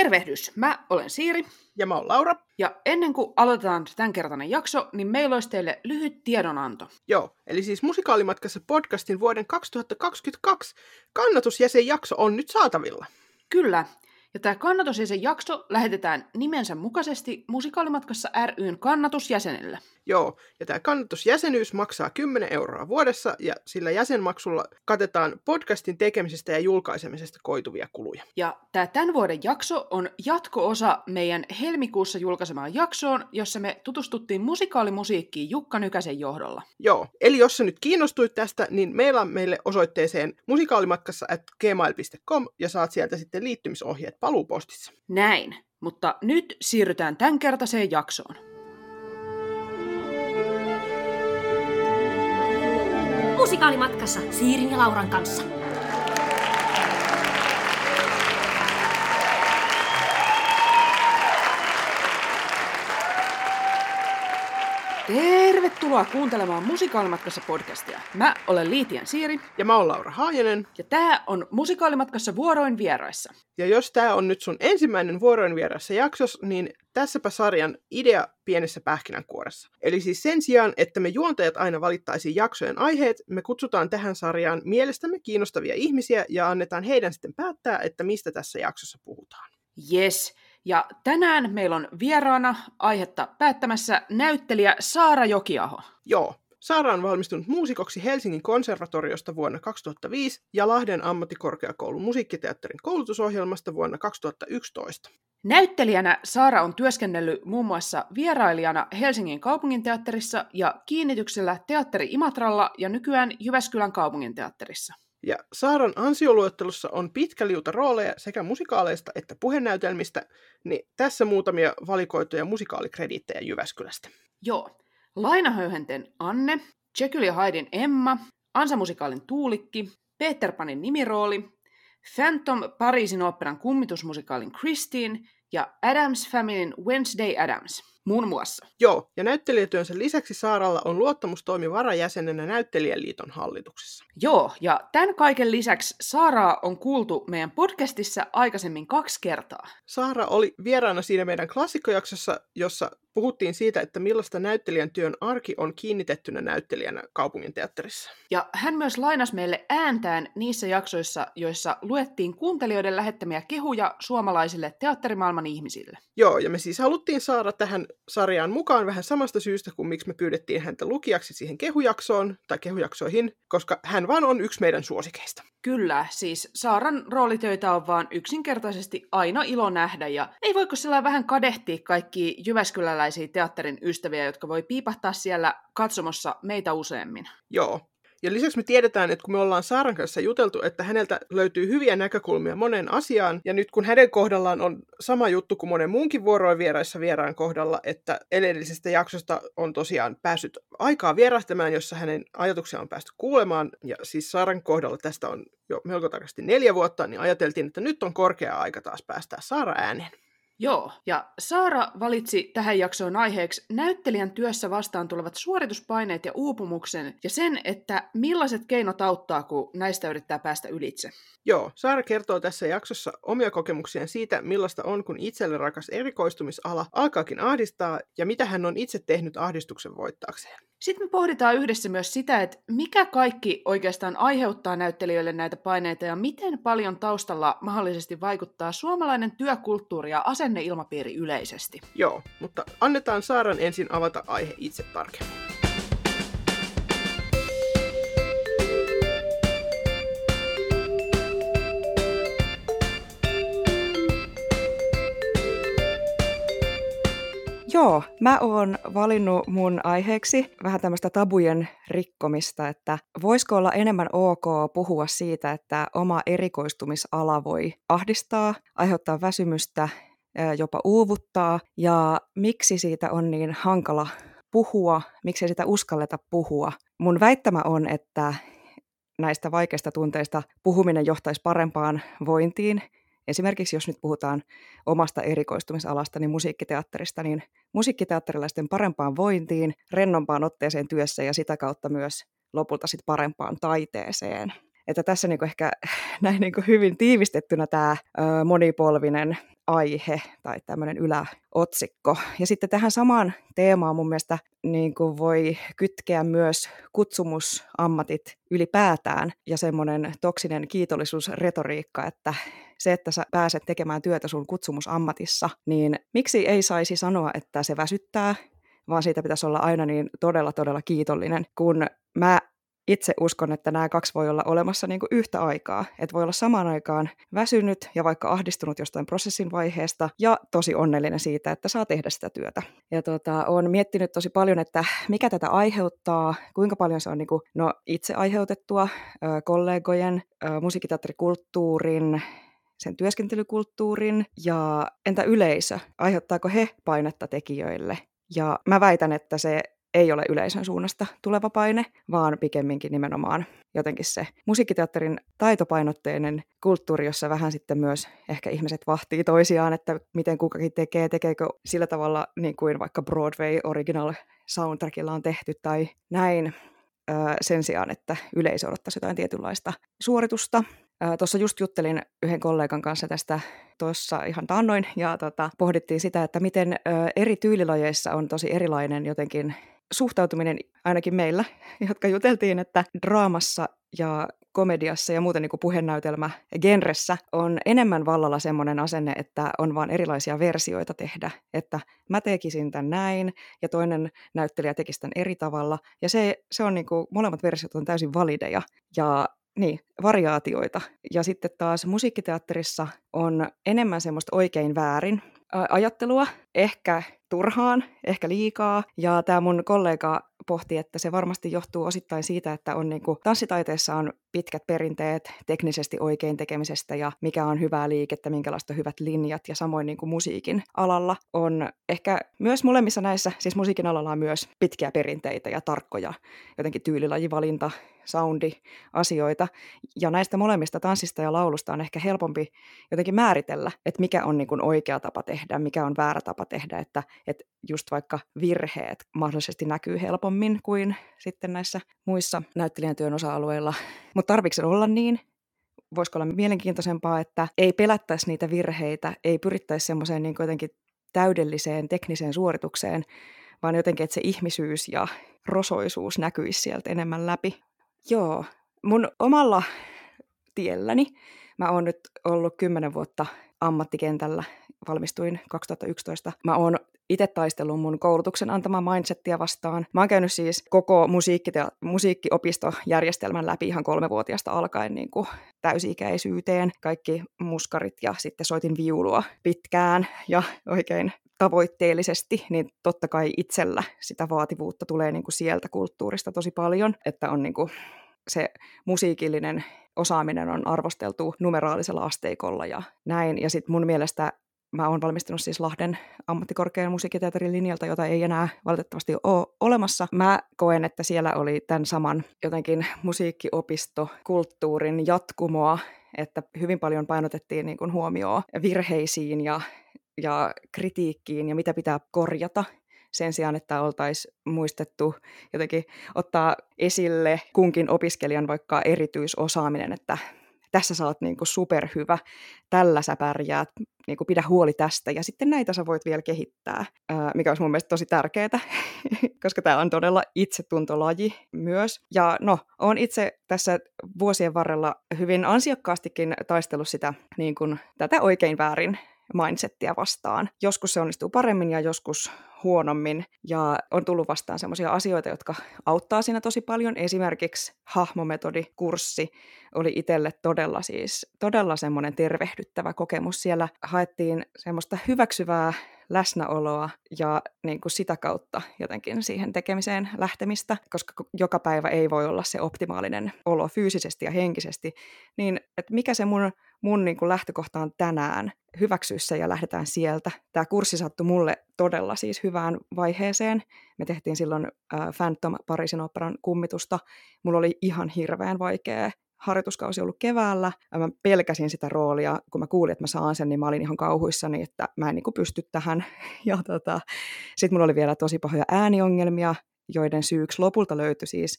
Tervehdys, mä olen Siiri. Ja mä oon Laura. Ja ennen kuin aloitetaan tämänkertainen jakso, niin meillä olisi teille lyhyt tiedonanto. Joo, eli siis Musikaalimatkassa podcastin vuoden 2022 kannatusjäsenjakso on nyt saatavilla. Kyllä, ja tämä kannatusjäsen jakso lähetetään nimensä mukaisesti Musikaalimatkassa ryn kannatusjäsenelle. Joo, ja tämä kannatusjäsenyys maksaa 10 euroa vuodessa, ja sillä jäsenmaksulla katetaan podcastin tekemisestä ja julkaisemisesta koituvia kuluja. Ja tämä tämän vuoden jakso on jatko-osa meidän helmikuussa julkaisemaan jaksoon, jossa me tutustuttiin musikaalimusiikkiin Jukka Nykäsen johdolla. Joo, eli jos sä nyt kiinnostuit tästä, niin meillä on meille osoitteeseen musikaalimatkassa at gmail.com, ja saat sieltä sitten liittymisohjeet paluupostissa. Näin, mutta nyt siirrytään tämänkertaiseen jaksoon. Musikaalimatkassa Siirin ja Lauran kanssa. Tervetuloa kuuntelemaan Musikaalimatkassa podcastia. Mä olen Liitian Siiri. Ja mä oon Laura Haajanen. Ja tää on Musikaalimatkassa vuoroin vieraissa. Ja jos tämä on nyt sun ensimmäinen vuoroin vieraissa jaksos, niin tässäpä sarjan idea pienessä pähkinänkuoressa. Eli siis sen sijaan, että me juontajat aina valittaisiin jaksojen aiheet, me kutsutaan tähän sarjaan mielestämme kiinnostavia ihmisiä ja annetaan heidän sitten päättää, että mistä tässä jaksossa puhutaan. Yes. Ja tänään meillä on vieraana aihetta päättämässä näyttelijä Saara Jokiaho. Joo, Saara on valmistunut muusikoksi Helsingin konservatoriosta vuonna 2005 ja Lahden ammattikorkeakoulun musiikkiteatterin koulutusohjelmasta vuonna 2011. Näyttelijänä Saara on työskennellyt muun muassa vierailijana Helsingin kaupunginteatterissa ja kiinnityksellä Teatteri Imatralla ja nykyään Jyväskylän kaupunginteatterissa. Ja Saaran ansioluettelossa on pitkä liuta rooleja sekä musikaaleista että puhenäytelmistä, niin tässä muutamia valikoituja musikaalikrediittejä Jyväskylästä. Joo. Lainahöyhenten Anne, Jekyll ja Haidin Emma, Ansamusikaalin Tuulikki, Peter Panin nimirooli, Phantom Pariisin oopperan kummitusmusikaalin Christine ja Adams Familyn Wednesday Adams, muun muassa. Joo, ja näyttelijätyönsä lisäksi Saaralla on luottamustoimi varajäsenenä Näyttelijäliiton hallituksessa. Joo, ja tämän kaiken lisäksi Saaraa on kuultu meidän podcastissa aikaisemmin kaksi kertaa. Saara oli vieraana siinä meidän klassikkojaksossa, jossa puhuttiin siitä, että millaista näyttelijän työn arki on kiinnitettynä näyttelijänä kaupunginteatterissa. Ja hän myös lainasi meille ääntään niissä jaksoissa, joissa luettiin kuuntelijoiden lähettämiä kehuja suomalaisille teatterimaailman ihmisille. Joo, ja me siis haluttiin saada tähän sarjaan mukaan vähän samasta syystä kuin miksi me pyydettiin häntä lukijaksi siihen kehujaksoon tai kehujaksoihin, koska hän vaan on yksi meidän suosikeista. Kyllä, siis Saaran roolitöitä on vaan yksinkertaisesti aina ilo nähdä, ja ei voiko sillä vähän kadehtia kaikki jyväskyläläisiä teatterin ystäviä, jotka voi piipahtaa siellä katsomossa meitä useammin. Joo. Ja lisäksi me tiedetään, että kun me ollaan Saaran kanssa juteltu, että häneltä löytyy hyviä näkökulmia moneen asiaan, ja nyt kun hänen kohdallaan on sama juttu kuin monen muunkin vuoroin vieraissa vieraan kohdalla, että edellisestä jaksosta on tosiaan päässyt aikaa vierahtamaan, jossa hänen ajatuksia on päästy kuulemaan, ja siis Saaran kohdalla tästä on jo melko tarkasti neljä vuotta, niin ajateltiin, että nyt on korkea aika taas päästää Saara ääneen. Joo, ja Saara valitsi tähän jaksoon aiheeksi näyttelijän työssä vastaan tulevat suorituspaineet ja uupumuksen, ja sen, että millaiset keinot auttaa, kun näistä yrittää päästä ylitse. Joo, Saara kertoo tässä jaksossa omia kokemuksiaan siitä, millaista on, kun itselle rakas erikoistumisala alkaakin ahdistaa, ja mitä hän on itse tehnyt ahdistuksen voittaakseen. Sitten me pohditaan yhdessä myös sitä, että mikä kaikki oikeastaan aiheuttaa näyttelijöille näitä paineita ja miten paljon taustalla mahdollisesti vaikuttaa suomalainen työkulttuuri ja asenneilmapiiri yleisesti. Joo, mutta annetaan Saaran ensin avata aihe itse tarkemmin. Joo, mä oon valinnut mun aiheeksi vähän tämmöistä tabujen rikkomista, että voisiko olla enemmän ok puhua siitä, että oma erikoistumisala voi ahdistaa, aiheuttaa väsymystä, jopa uuvuttaa, ja miksi siitä on niin hankala puhua, miksi sitä uskalleta puhua. Mun väittämä on, että näistä vaikeista tunteista puhuminen johtaisi parempaan vointiin Esimerkiksi jos nyt puhutaan omasta erikoistumisalasta, niin musiikkiteatterista, niin musiikkiteatterilaisten parempaan vointiin, rennompaan otteeseen työssä ja sitä kautta myös lopulta sit parempaan taiteeseen. Että tässä niin ehkä näin niin hyvin tiivistettynä tämä monipolvinen aihe tai tämmöinen yläotsikko. Ja sitten tähän samaan teemaan mun mielestä niin kuin voi kytkeä myös kutsumusammatit ylipäätään ja semmoinen toksinen kiitollisuusretoriikka, että se, että sä pääset tekemään työtä sun kutsumusammatissa, niin miksi ei saisi sanoa, että se väsyttää, vaan siitä pitäisi olla aina niin todella, todella kiitollinen, kun mä itse uskon, että nämä kaksi voi olla olemassa niin kuin yhtä aikaa. Että voi olla samaan aikaan väsynyt ja vaikka ahdistunut jostain prosessin vaiheesta ja tosi onnellinen siitä, että saa tehdä sitä työtä. Ja tota, olen miettinyt tosi paljon, että mikä tätä aiheuttaa, kuinka paljon se on niin kuin, no, itse aiheutettua, kollegojen, musiikkiteatterikulttuurin, sen työskentelykulttuurin ja entä yleisö, aiheuttaako he painetta tekijöille? Ja mä väitän, että se ei ole yleisön suunnasta tuleva paine, vaan pikemminkin nimenomaan jotenkin se musiikkiteatterin taitopainotteinen kulttuuri, jossa vähän sitten myös ehkä ihmiset vahtii toisiaan, että miten kukakin tekee, tekeekö sillä tavalla niin kuin vaikka Broadway Original soundtrackilla on tehty tai näin, sen sijaan, että yleisö odottaisi jotain tietynlaista suoritusta. Tuossa just juttelin yhden kollegan kanssa tästä tuossa ihan taannoin ja tota, pohdittiin sitä, että miten eri tyylilajeissa on tosi erilainen jotenkin suhtautuminen ainakin meillä, jotka juteltiin, että draamassa ja komediassa ja muuten niin kuin puhenäytelmä genressä on enemmän vallalla semmoinen asenne, että on vaan erilaisia versioita tehdä. Että mä tekisin tämän näin ja toinen näyttelijä tekisi tämän eri tavalla. Ja se, se on niin kuin, molemmat versiot on täysin valideja ja niin, variaatioita. Ja sitten taas musiikkiteatterissa on enemmän semmoista oikein väärin ajattelua, ehkä turhaan, ehkä liikaa. Ja tämä mun kollega pohti, että se varmasti johtuu osittain siitä, että on niin kuin, tanssitaiteessa on pitkät perinteet teknisesti oikein tekemisestä ja mikä on hyvää liikettä, minkälaista hyvät linjat ja samoin niin kuin musiikin alalla on ehkä myös molemmissa näissä, siis musiikin alalla on myös pitkiä perinteitä ja tarkkoja jotenkin tyylilajivalinta, soundi, asioita. Ja näistä molemmista tanssista ja laulusta on ehkä helpompi jotenkin määritellä, että mikä on niin oikea tapa tehdä, mikä on väärä tapa tehdä, että, että just vaikka virheet mahdollisesti näkyy helpommin kuin sitten näissä muissa näyttelijän työn osa-alueilla. Mutta tarvitsen olla niin? Voisiko olla mielenkiintoisempaa, että ei pelättäisi niitä virheitä, ei pyrittäisi semmoiseen niin jotenkin täydelliseen tekniseen suoritukseen, vaan jotenkin, että se ihmisyys ja rosoisuus näkyisi sieltä enemmän läpi. Joo, mun omalla tielläni mä oon nyt ollut kymmenen vuotta ammattikentällä, valmistuin 2011. Mä oon itse taistellut mun koulutuksen antamaa mindsettiä vastaan. Mä oon käynyt siis koko musiikki- musiikkiopistojärjestelmän läpi ihan kolmevuotiaasta alkaen niin kuin täysi-ikäisyyteen. Kaikki muskarit ja sitten soitin viulua pitkään ja oikein tavoitteellisesti, niin totta kai itsellä sitä vaativuutta tulee niin kuin sieltä kulttuurista tosi paljon, että on niin kuin se musiikillinen osaaminen on arvosteltu numeraalisella asteikolla ja näin. Ja sitten mun mielestä mä oon valmistunut siis Lahden ammattikorkean musiikkiteatterin linjalta, jota ei enää valitettavasti ole olemassa. Mä koen, että siellä oli tämän saman jotenkin musiikkiopistokulttuurin jatkumoa, että hyvin paljon painotettiin niin kuin huomioon virheisiin ja, ja kritiikkiin ja mitä pitää korjata sen sijaan, että oltaisiin muistettu jotenkin ottaa esille kunkin opiskelijan vaikka erityisosaaminen, että tässä sä oot niin kuin superhyvä, tällä sä pärjäät, niin kuin pidä huoli tästä, ja sitten näitä sä voit vielä kehittää, mikä olisi mun mielestä tosi tärkeää, koska tämä on todella itsetuntolaji myös. Ja no, on itse tässä vuosien varrella hyvin ansiokkaastikin taistellut sitä niin kuin, tätä oikein väärin mindsettiä vastaan. Joskus se onnistuu paremmin ja joskus huonommin. Ja on tullut vastaan sellaisia asioita, jotka auttaa siinä tosi paljon. Esimerkiksi hahmometodikurssi oli itselle todella siis todella semmoinen tervehdyttävä kokemus. Siellä haettiin semmoista hyväksyvää läsnäoloa ja niin kuin sitä kautta jotenkin siihen tekemiseen lähtemistä, koska joka päivä ei voi olla se optimaalinen olo fyysisesti ja henkisesti, niin että mikä se mun, mun niin kuin lähtökohta on tänään, hyväksyä se ja lähdetään sieltä. Tämä kurssi sattui mulle todella siis hyvään vaiheeseen. Me tehtiin silloin äh, Phantom Parisin operan kummitusta. Mulla oli ihan hirveän vaikea harjoituskausi ollut keväällä. Mä pelkäsin sitä roolia. Kun mä kuulin, että mä saan sen, niin mä olin ihan kauhuissani, että mä en niin pysty tähän. Ja tota, sitten mulla oli vielä tosi pahoja ääniongelmia, joiden syyksi lopulta löytyi siis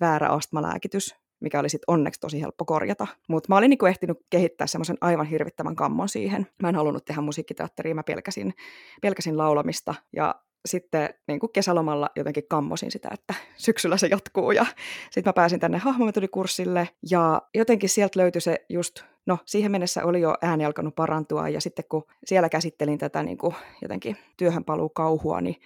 väärä astmalääkitys mikä oli sitten onneksi tosi helppo korjata. Mutta mä olin niinku ehtinyt kehittää semmoisen aivan hirvittävän kammon siihen. Mä en halunnut tehdä musiikkiteatteria, mä pelkäsin, pelkäsin laulamista ja sitten niin kuin kesälomalla jotenkin kammosin sitä, että syksyllä se jatkuu ja sitten mä pääsin tänne hahmometodikurssille ja jotenkin sieltä löytyi se just, no siihen mennessä oli jo ääni alkanut parantua ja sitten kun siellä käsittelin tätä niin kuin jotenkin työhönpaluu kauhua, niin,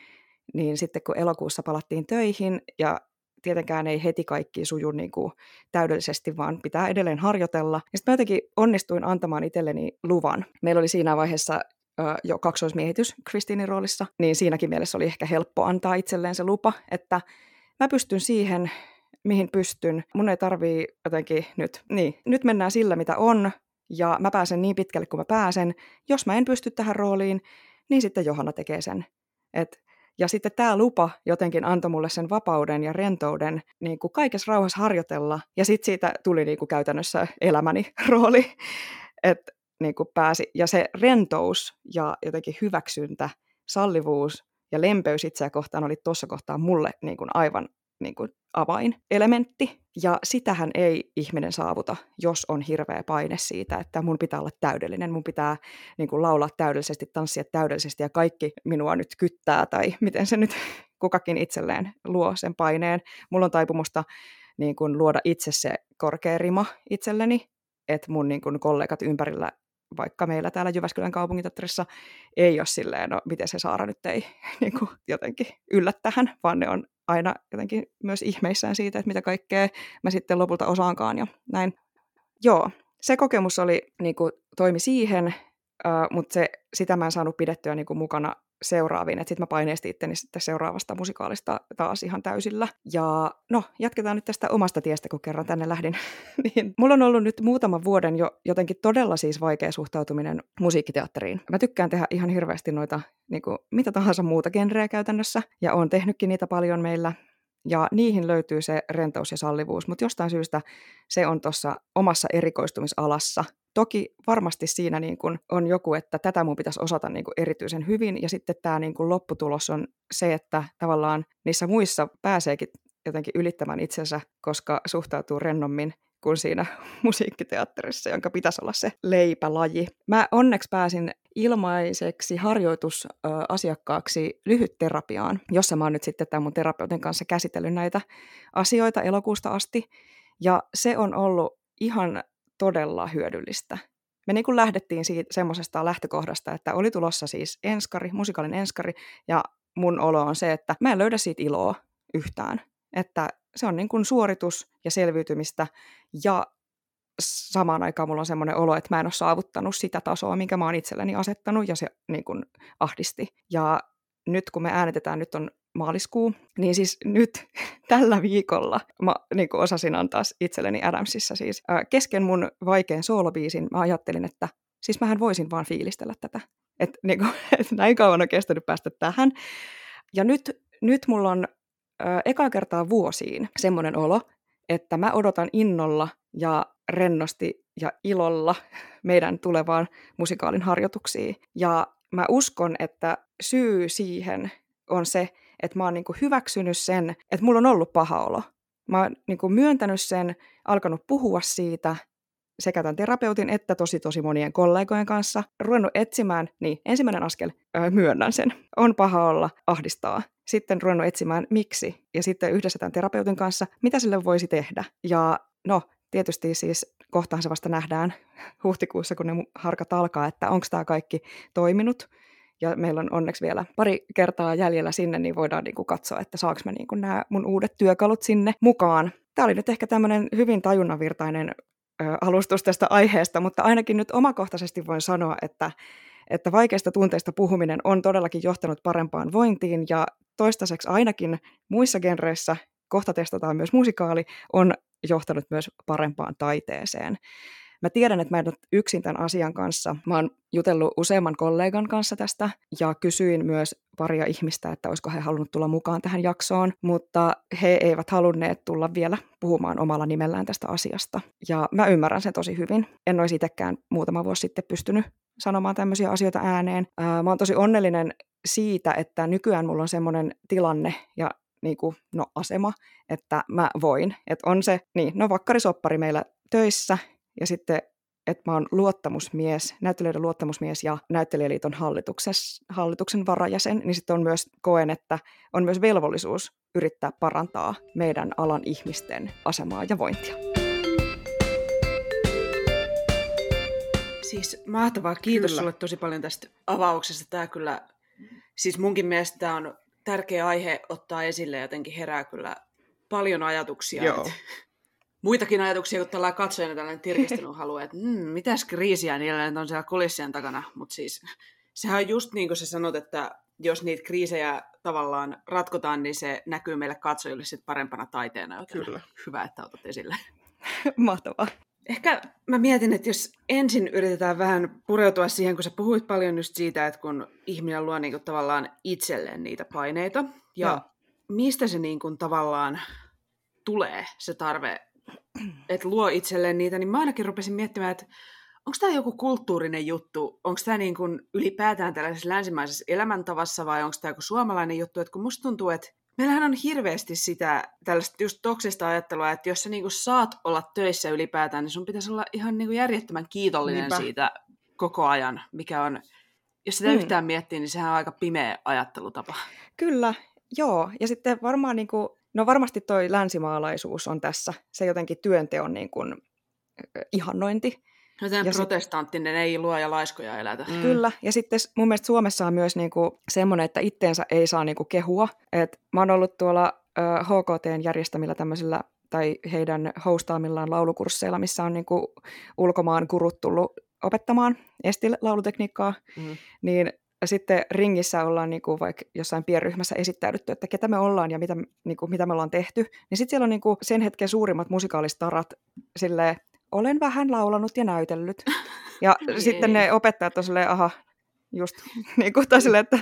niin sitten kun elokuussa palattiin töihin ja tietenkään ei heti kaikki suju niin kuin täydellisesti, vaan pitää edelleen harjoitella. Ja sitten mä jotenkin onnistuin antamaan itselleni luvan. Meillä oli siinä vaiheessa jo kaksoismiehitys Kristiinin roolissa, niin siinäkin mielessä oli ehkä helppo antaa itselleen se lupa, että mä pystyn siihen, mihin pystyn. Mun ei tarvii jotenkin nyt, niin, nyt mennään sillä, mitä on, ja mä pääsen niin pitkälle kuin mä pääsen. Jos mä en pysty tähän rooliin, niin sitten Johanna tekee sen. Et, ja sitten tämä lupa jotenkin antoi mulle sen vapauden ja rentouden niin kuin kaikessa rauhassa harjoitella. Ja sitten siitä tuli niin kuin käytännössä elämäni rooli. Että niin kuin pääsi, ja se rentous ja jotenkin hyväksyntä, sallivuus ja lempeys itseä kohtaan oli tuossa kohtaa mulle niin kuin aivan niin kuin avainelementti. Ja sitähän ei ihminen saavuta, jos on hirveä paine siitä, että mun pitää olla täydellinen, mun pitää niin kuin laulaa täydellisesti, tanssia täydellisesti ja kaikki minua nyt kyttää tai miten se nyt kukakin itselleen luo sen paineen. Mulla on taipumusta niin kuin luoda itse se korkea rima itselleni, että mun niin kuin kollegat ympärillä vaikka meillä täällä Jyväskylän kaupunginteatterissa ei ole silleen, no miten se Saara nyt ei niin kuin, jotenkin yllä tähän, vaan ne on aina jotenkin myös ihmeissään siitä, että mitä kaikkea mä sitten lopulta osaankaan ja näin. Joo, se kokemus oli, niin kuin, toimi siihen, Uh, mutta se, sitä mä en saanut pidettyä niin kuin mukana seuraaviin. Sitten mä paineistin itteni sitten seuraavasta musikaalista taas ihan täysillä. Ja no, jatketaan nyt tästä omasta tiestä, kun kerran tänne lähdin. niin, mulla on ollut nyt muutaman vuoden jo jotenkin todella siis vaikea suhtautuminen musiikkiteatteriin. Mä tykkään tehdä ihan hirveästi noita niin kuin, mitä tahansa muuta genreä käytännössä, ja oon tehnytkin niitä paljon meillä ja niihin löytyy se rentous ja sallivuus, mutta jostain syystä se on tuossa omassa erikoistumisalassa. Toki varmasti siinä niin kun on joku, että tätä mun pitäisi osata niin erityisen hyvin, ja sitten tämä niin lopputulos on se, että tavallaan niissä muissa pääseekin jotenkin ylittämään itsensä, koska suhtautuu rennommin kuin siinä musiikkiteatterissa, jonka pitäisi olla se leipälaji. Mä onneksi pääsin ilmaiseksi harjoitusasiakkaaksi lyhytterapiaan, jossa mä oon nyt sitten tämän mun terapeutin kanssa käsitellyt näitä asioita elokuusta asti. Ja se on ollut ihan todella hyödyllistä. Me niin kuin lähdettiin siitä semmoisesta lähtökohdasta, että oli tulossa siis enskari, musikaalin enskari, ja mun olo on se, että mä en löydä siitä iloa yhtään. Että se on niin kuin suoritus ja selviytymistä ja samaan aikaan mulla on semmoinen olo, että mä en ole saavuttanut sitä tasoa, minkä mä oon itselleni asettanut ja se niin kuin ahdisti. Ja nyt kun me äänetetään, nyt on maaliskuu, niin siis nyt tällä viikolla mä niin kuin osasin antaa itselleni Adamsissa siis ää, kesken mun vaikean soolobiisin mä ajattelin, että siis mähän voisin vaan fiilistellä tätä. Että niin et näin kauan on kestänyt päästä tähän. Ja nyt, nyt mulla on eka kertaa vuosiin semmoinen olo, että mä odotan innolla ja rennosti ja ilolla meidän tulevaan musikaalin harjoituksiin. Ja mä uskon, että syy siihen on se, että mä oon niinku hyväksynyt sen, että mulla on ollut paha olo. Mä oon niinku myöntänyt sen, alkanut puhua siitä sekä tämän terapeutin että tosi tosi monien kollegojen kanssa. Ruvennut etsimään, niin ensimmäinen askel, öö, myönnän sen. On paha olla, ahdistaa sitten ruvennut etsimään miksi, ja sitten yhdessä tämän terapeutin kanssa, mitä sille voisi tehdä. Ja no, tietysti siis kohtaan se vasta nähdään huhtikuussa, kun ne harkat alkaa, että onko tämä kaikki toiminut. Ja meillä on onneksi vielä pari kertaa jäljellä sinne, niin voidaan niin kuin katsoa, että saanko mä niin kuin nämä mun uudet työkalut sinne mukaan. Tämä oli nyt ehkä tämmöinen hyvin tajunnanvirtainen ö, alustus tästä aiheesta, mutta ainakin nyt omakohtaisesti voin sanoa, että että vaikeista tunteista puhuminen on todellakin johtanut parempaan vointiin ja toistaiseksi ainakin muissa genreissä, kohta testataan myös musikaali, on johtanut myös parempaan taiteeseen. Mä tiedän, että mä en ole yksin tämän asian kanssa. Mä oon jutellut useamman kollegan kanssa tästä ja kysyin myös paria ihmistä, että olisiko he halunnut tulla mukaan tähän jaksoon, mutta he eivät halunneet tulla vielä puhumaan omalla nimellään tästä asiasta. Ja mä ymmärrän sen tosi hyvin. En olisi itsekään muutama vuosi sitten pystynyt sanomaan tämmöisiä asioita ääneen. Mä oon tosi onnellinen siitä, että nykyään mulla on semmoinen tilanne ja niin kuin, no, asema, että mä voin. Että on se, niin, no vakkarisoppari meillä töissä ja sitten että mä oon luottamusmies, näyttelijöiden luottamusmies ja näyttelijäliiton hallituksen varajäsen, niin sitten on myös, koen, että on myös velvollisuus yrittää parantaa meidän alan ihmisten asemaa ja vointia. Siis mahtavaa. Kiitos kyllä. sulle tosi paljon tästä avauksesta. Tämä kyllä, siis munkin mielestä tämä on tärkeä aihe ottaa esille, jotenkin herää kyllä paljon ajatuksia. Joo. Että muitakin ajatuksia, kun tällä katsojana tällainen tirkistelyn haluaa, että mm, mitäs kriisiä niillä on siellä kulissien takana. Mutta siis sehän on just niin kuin sä sanot, että jos niitä kriisejä tavallaan ratkotaan, niin se näkyy meille katsojille sit parempana taiteena. Joten Kyllä. hyvä, että otat esille. Mahtavaa. Ehkä mä mietin, että jos ensin yritetään vähän pureutua siihen, kun sä puhuit paljon just siitä, että kun ihminen luo niin kuin tavallaan itselleen niitä paineita, ja no. mistä se niin kuin tavallaan tulee se tarve, että luo itselleen niitä, niin mä ainakin rupesin miettimään, että onko tämä joku kulttuurinen juttu, onko tämä niin kuin ylipäätään tällaisessa länsimaisessa elämäntavassa vai onko tämä joku suomalainen juttu, että kun musta tuntuu, että meillähän on hirveästi sitä tällaista just toksista ajattelua, että jos sä niinku saat olla töissä ylipäätään, niin sun pitäisi olla ihan niinku järjettömän kiitollinen Niinpä. siitä koko ajan, mikä on, jos sitä hmm. yhtään miettii, niin sehän on aika pimeä ajattelutapa. Kyllä, joo. Ja sitten varmaan, niinku, no varmasti toi länsimaalaisuus on tässä, se jotenkin työnteon niinku, ihannointi. No tämä protestanttinen sit... ei luo ja laiskoja elätä. Mm. Kyllä, ja sitten mun mielestä Suomessa on myös niinku semmoinen, että itteensä ei saa niinku kehua. Et mä oon ollut tuolla äh, HKTn järjestämillä tämmöisillä tai heidän hostaamillaan laulukursseilla, missä on niinku ulkomaan kurut tullut opettamaan estil-laulutekniikkaa, mm. niin sitten ringissä ollaan niinku vaikka jossain pienryhmässä esittäydytty, että ketä me ollaan ja mitä, niinku, mitä me ollaan tehty, niin sitten siellä on niinku sen hetken suurimmat musikaalistarat silleen, olen vähän laulanut ja näytellyt. Ja sitten ne opettajat on silleen, aha, just niin kuin, tai silleen, että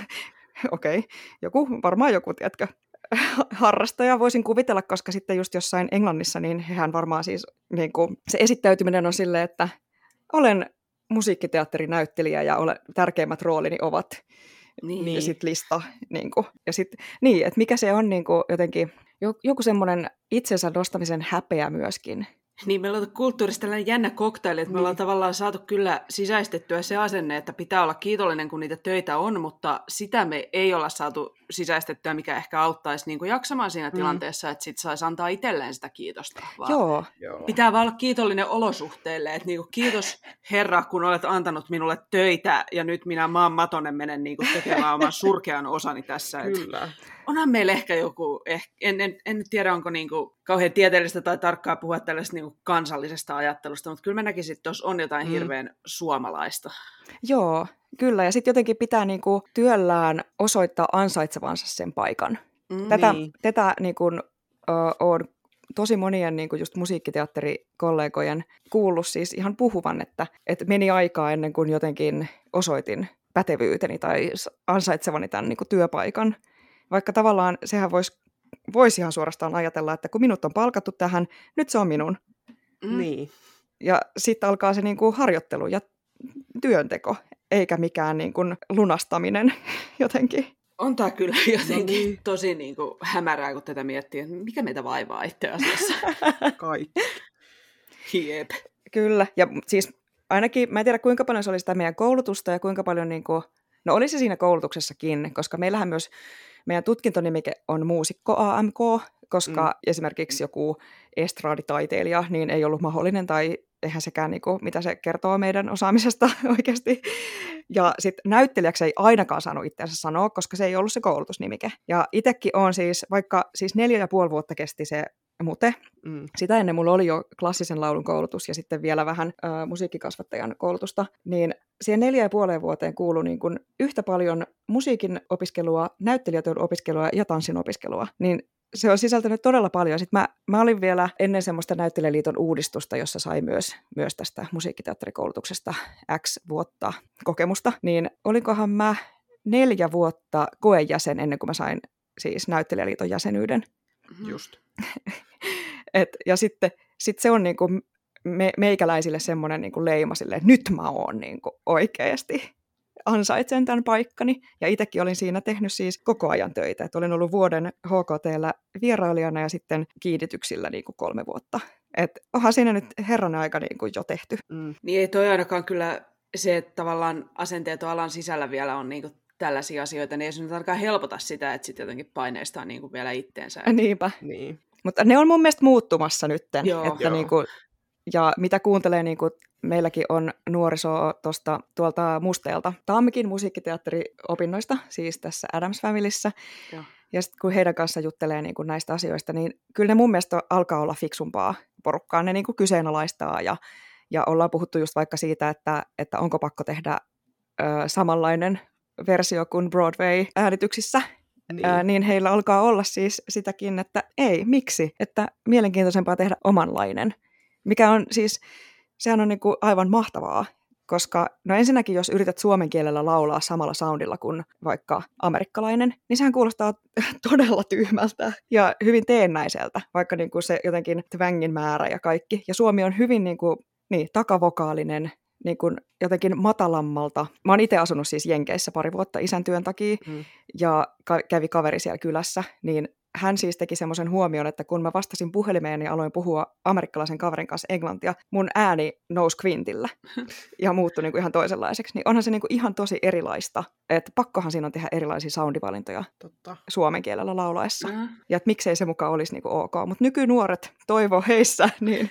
okei, okay, joku, varmaan joku, tiedätkö, harrastaja voisin kuvitella, koska sitten just jossain Englannissa, niin hehän varmaan siis, niin kuin, se esittäytyminen on silleen, että olen musiikkiteatterinäyttelijä ja ole, tärkeimmät roolini ovat niin. ja sitten lista. Niin kuin, ja sit, niin, että mikä se on niin kuin, jotenkin, joku semmoinen itsensä nostamisen häpeä myöskin, niin, meillä on kulttuurista tällainen jännä koktaili, että me niin. ollaan tavallaan saatu kyllä sisäistettyä se asenne, että pitää olla kiitollinen, kun niitä töitä on, mutta sitä me ei olla saatu sisäistettyä, mikä ehkä auttaisi niin kuin jaksamaan siinä mm. tilanteessa, että sit saisi antaa itselleen sitä kiitosta. Vaan Joo. Pitää vaan olla kiitollinen olosuhteille, että niin kuin, kiitos Herra, kun olet antanut minulle töitä ja nyt minä maan matonen menen niin kuin tekemään oman surkean osani tässä. Kyllä. Että onhan meillä ehkä joku, eh, en, en, en tiedä onko niin kuin kauhean tieteellistä tai tarkkaa puhua tällaisesta niin kuin kansallisesta ajattelusta, mutta kyllä mä näkisin, että tuossa on jotain mm. hirveän suomalaista. Joo, kyllä. Ja sitten jotenkin pitää niin kuin työllään osoittaa ansaitsevansa sen paikan. Mm, tätä niin. tätä niin kuin, uh, on tosi monien niin kuin just musiikkiteatterikollegojen kuullut siis ihan puhuvan, että, että meni aikaa ennen kuin jotenkin osoitin pätevyyteni tai ansaitsevani tämän niin kuin työpaikan. Vaikka tavallaan sehän voisi vois ihan suorastaan ajatella, että kun minut on palkattu tähän, nyt se on minun. Mm. Niin. Ja sitten alkaa se niin kuin harjoittelu ja työnteko, eikä mikään niin kuin lunastaminen jotenkin. On tämä kyllä jotenkin no niin. tosi niin kuin hämärää, kun tätä miettii, että mikä meitä vaivaa itse asiassa. Kaikki. Hiep. Kyllä, ja siis ainakin, mä en tiedä kuinka paljon se oli sitä meidän koulutusta ja kuinka paljon, niin kuin, no oli se siinä koulutuksessakin, koska meillähän myös meidän tutkintonimike on muusikko AMK, koska mm. esimerkiksi joku estraaditaiteilija niin ei ollut mahdollinen tai eihän sekään, niin kuin, mitä se kertoo meidän osaamisesta oikeasti. Ja sitten näyttelijäksi ei ainakaan saanut itseänsä sanoa, koska se ei ollut se koulutusnimike. Ja itsekin on siis, vaikka siis neljä ja puoli vuotta kesti se mute. Mm. Sitä ennen mulla oli jo klassisen laulun koulutus ja sitten vielä vähän ö, musiikkikasvattajan koulutusta. Niin siihen neljä ja puoleen vuoteen kuului niin kuin yhtä paljon musiikin opiskelua, näyttelijätyön opiskelua ja tanssin opiskelua. Niin se on sisältänyt todella paljon. Sitten mä, mä olin vielä ennen semmoista näyttelijäliiton uudistusta, jossa sai myös, myös tästä musiikkiteatterikoulutuksesta X vuotta kokemusta, niin olinkohan mä neljä vuotta koejäsen ennen kuin mä sain siis näyttelijäliiton jäsenyyden. Mm-hmm. Just. Et, ja sitten sit se on niinku me, meikäläisille semmoinen niinku leima sille, että nyt mä oon niinku oikeasti ansaitsen tämän paikkani. Ja itsekin olin siinä tehnyt siis koko ajan töitä. Että olin ollut vuoden HKTllä vierailijana ja sitten kiinnityksillä niin kuin kolme vuotta. Että onhan siinä nyt herran aika niin kuin jo tehty. Mm. Niin ei toi ainakaan kyllä se, että tavallaan asenteet alan sisällä vielä on niin kuin tällaisia asioita, niin ei se nyt ainakaan helpota sitä, että sitten jotenkin paineistaa niin kuin vielä itteensä. Niinpä. Niin. Mutta ne on mun mielestä muuttumassa nytten. Joo. että Joo. Niin kuin, ja mitä kuuntelee, niin kuin meilläkin on nuorisoa tosta, tuolta Musteelta. Taammekin musiikkiteatteriopinnoista, siis tässä Adams Familyssä. Joo. Ja sitten kun heidän kanssa juttelee niin kuin näistä asioista, niin kyllä ne mun mielestä alkaa olla fiksumpaa porukkaa. Ne niin kuin kyseenalaistaa ja, ja ollaan puhuttu just vaikka siitä, että, että onko pakko tehdä ö, samanlainen versio kuin Broadway-äänityksissä, Niin. Ää, niin heillä alkaa olla siis sitäkin, että ei, miksi? Että mielenkiintoisempaa tehdä omanlainen. Mikä on siis, sehän on niinku aivan mahtavaa, koska no ensinnäkin jos yrität suomen kielellä laulaa samalla soundilla kuin vaikka amerikkalainen, niin sehän kuulostaa todella tyhmältä ja hyvin teennäiseltä, vaikka niinku se jotenkin twangin määrä ja kaikki. Ja suomi on hyvin niinku, niin, takavokaalinen, niin kuin jotenkin matalammalta. Mä oon itse asunut siis Jenkeissä pari vuotta isän työn takia Mm. ja ka- kävi kaveri siellä kylässä, niin hän siis teki semmoisen huomion, että kun mä vastasin puhelimeen ja aloin puhua amerikkalaisen kaverin kanssa englantia, mun ääni nousi kvintillä ja muuttui niinku ihan toisenlaiseksi. Niin onhan se niinku ihan tosi erilaista, että pakkohan siinä on tehdä erilaisia soundivalintoja Totta. suomen kielellä laulaessa. Mm. Ja että miksei se mukaan olisi niinku ok. Mutta nykynuoret, toivo heissä, niin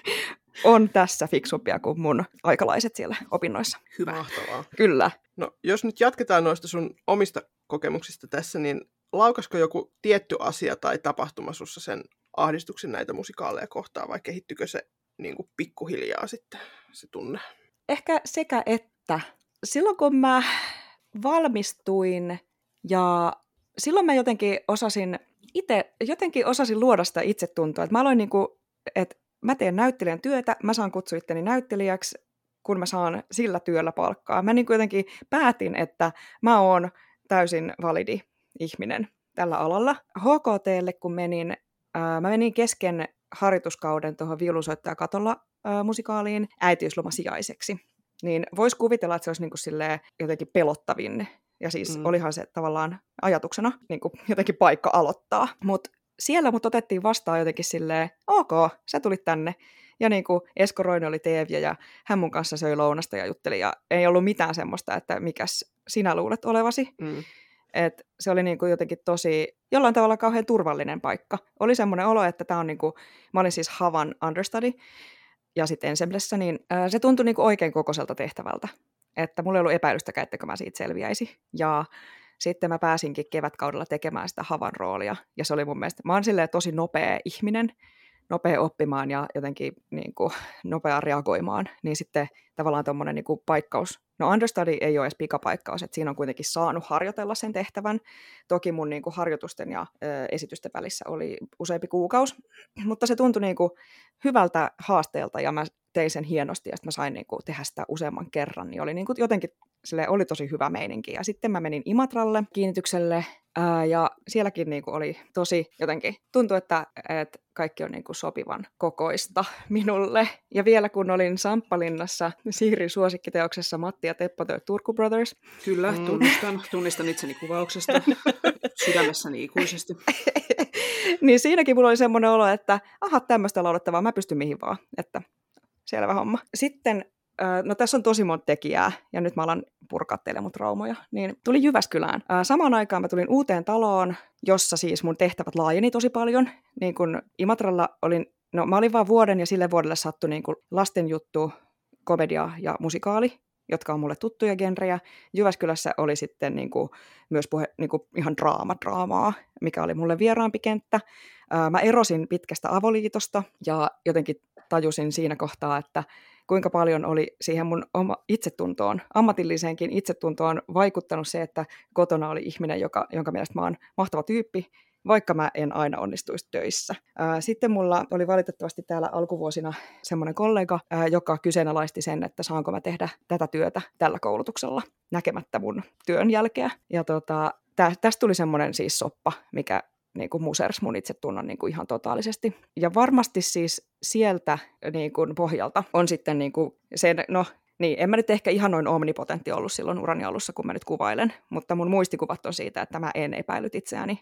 on tässä fiksumpia kuin mun aikalaiset siellä opinnoissa. Hyvä. Mahtavaa. Kyllä. No, jos nyt jatketaan noista sun omista kokemuksista tässä, niin laukasko joku tietty asia tai tapahtuma sussa sen ahdistuksen näitä musikaaleja kohtaan, vai kehittyykö se niin kuin pikkuhiljaa sitten se tunne? Ehkä sekä että. Silloin kun mä valmistuin ja silloin mä jotenkin osasin itse, jotenkin osasin luoda sitä itsetuntoa. Että mä aloin niinku, että mä teen näyttelijän työtä, mä saan kutsua itteni näyttelijäksi, kun mä saan sillä työllä palkkaa. Mä niin jotenkin päätin, että mä oon täysin validi ihminen tällä alalla. HKTlle kun menin, ää, mä menin kesken harjoituskauden tuohon viulunsoittaja katolla ää, musikaaliin äitiyslomasiaiseksi. Niin voisi kuvitella, että se olisi niin kuin jotenkin pelottavin. Ja siis mm. olihan se tavallaan ajatuksena niin kuin jotenkin paikka aloittaa. Mutta siellä mut otettiin vastaan jotenkin silleen, ok, sä tulit tänne. Ja niin kuin Esko Roine oli teeviä ja hän mun kanssa söi lounasta ja jutteli. Ja ei ollut mitään semmoista, että mikäs sinä luulet olevasi. Mm. Et se oli niinku jotenkin tosi, jollain tavalla kauhean turvallinen paikka. Oli semmoinen olo, että tämä on niinku, mä olin siis Havan understudy ja sitten ensemblessä, niin ää, se tuntui niinku oikein kokoiselta tehtävältä. Että mulla ei ollut epäilystäkään, että mä siitä selviäisi. Ja sitten mä pääsinkin kevätkaudella tekemään sitä Havan roolia. Ja se oli mun mielestä, mä oon tosi nopea ihminen, nopea oppimaan ja jotenkin niin kuin, nopea reagoimaan, niin sitten tavallaan tuommoinen niin paikkaus, no understudy ei ole edes pikapaikkaus, että siinä on kuitenkin saanut harjoitella sen tehtävän. Toki mun niin kuin, harjoitusten ja ö, esitysten välissä oli useampi kuukausi, mutta se tuntui niin kuin, hyvältä haasteelta ja mä tein sen hienosti ja sitten mä sain niin kuin, tehdä sitä useamman kerran, niin oli niin kuin, jotenkin sille oli tosi hyvä meininki. Ja sitten mä menin Imatralle kiinnitykselle ää, ja sielläkin niinku oli tosi jotenkin, tuntui, että, että kaikki on niinku sopivan kokoista minulle. Ja vielä kun olin Samppalinnassa Siirin suosikkiteoksessa Matti ja Teppo The Turku Brothers, Kyllä, Mm. tunnistan, tunnistan itseni kuvauksesta sydämessäni ikuisesti. niin siinäkin mulla oli semmoinen olo, että aha, tämmöistä laulettavaa, mä pystyn mihin vaan, että selvä homma. Sitten, no tässä on tosi monta tekijää, ja nyt mä alan purkaa teille mun traumoja, niin tuli Jyväskylään. Samaan aikaan mä tulin uuteen taloon, jossa siis mun tehtävät laajeni tosi paljon. Niin kun Imatralla olin, no mä olin vaan vuoden, ja sille vuodelle sattui niin lastenjuttu, komedia ja musikaali, jotka on mulle tuttuja genrejä. Jyväskylässä oli sitten niin kuin, myös puhe, niin kuin ihan draama-draamaa, mikä oli mulle vieraampi kenttä. Mä erosin pitkästä avoliitosta ja jotenkin tajusin siinä kohtaa, että kuinka paljon oli siihen mun oma itsetuntoon, ammatilliseenkin itsetuntoon vaikuttanut se, että kotona oli ihminen, joka, jonka mielestä mä oon mahtava tyyppi, vaikka mä en aina onnistuisi töissä. Sitten mulla oli valitettavasti täällä alkuvuosina semmoinen kollega, joka kyseenalaisti sen, että saanko mä tehdä tätä työtä tällä koulutuksella näkemättä mun työn jälkeä. Ja tota, tä, tästä tuli semmoinen siis soppa, mikä niin kuin musers mun itsetunnon niin kuin ihan totaalisesti. Ja varmasti siis sieltä niin kuin pohjalta on sitten niin kuin se, no Niin, en mä nyt ehkä ihan noin omnipotentti ollut silloin urani alussa, kun mä nyt kuvailen, mutta mun muistikuvat on siitä, että mä en epäillyt itseäni,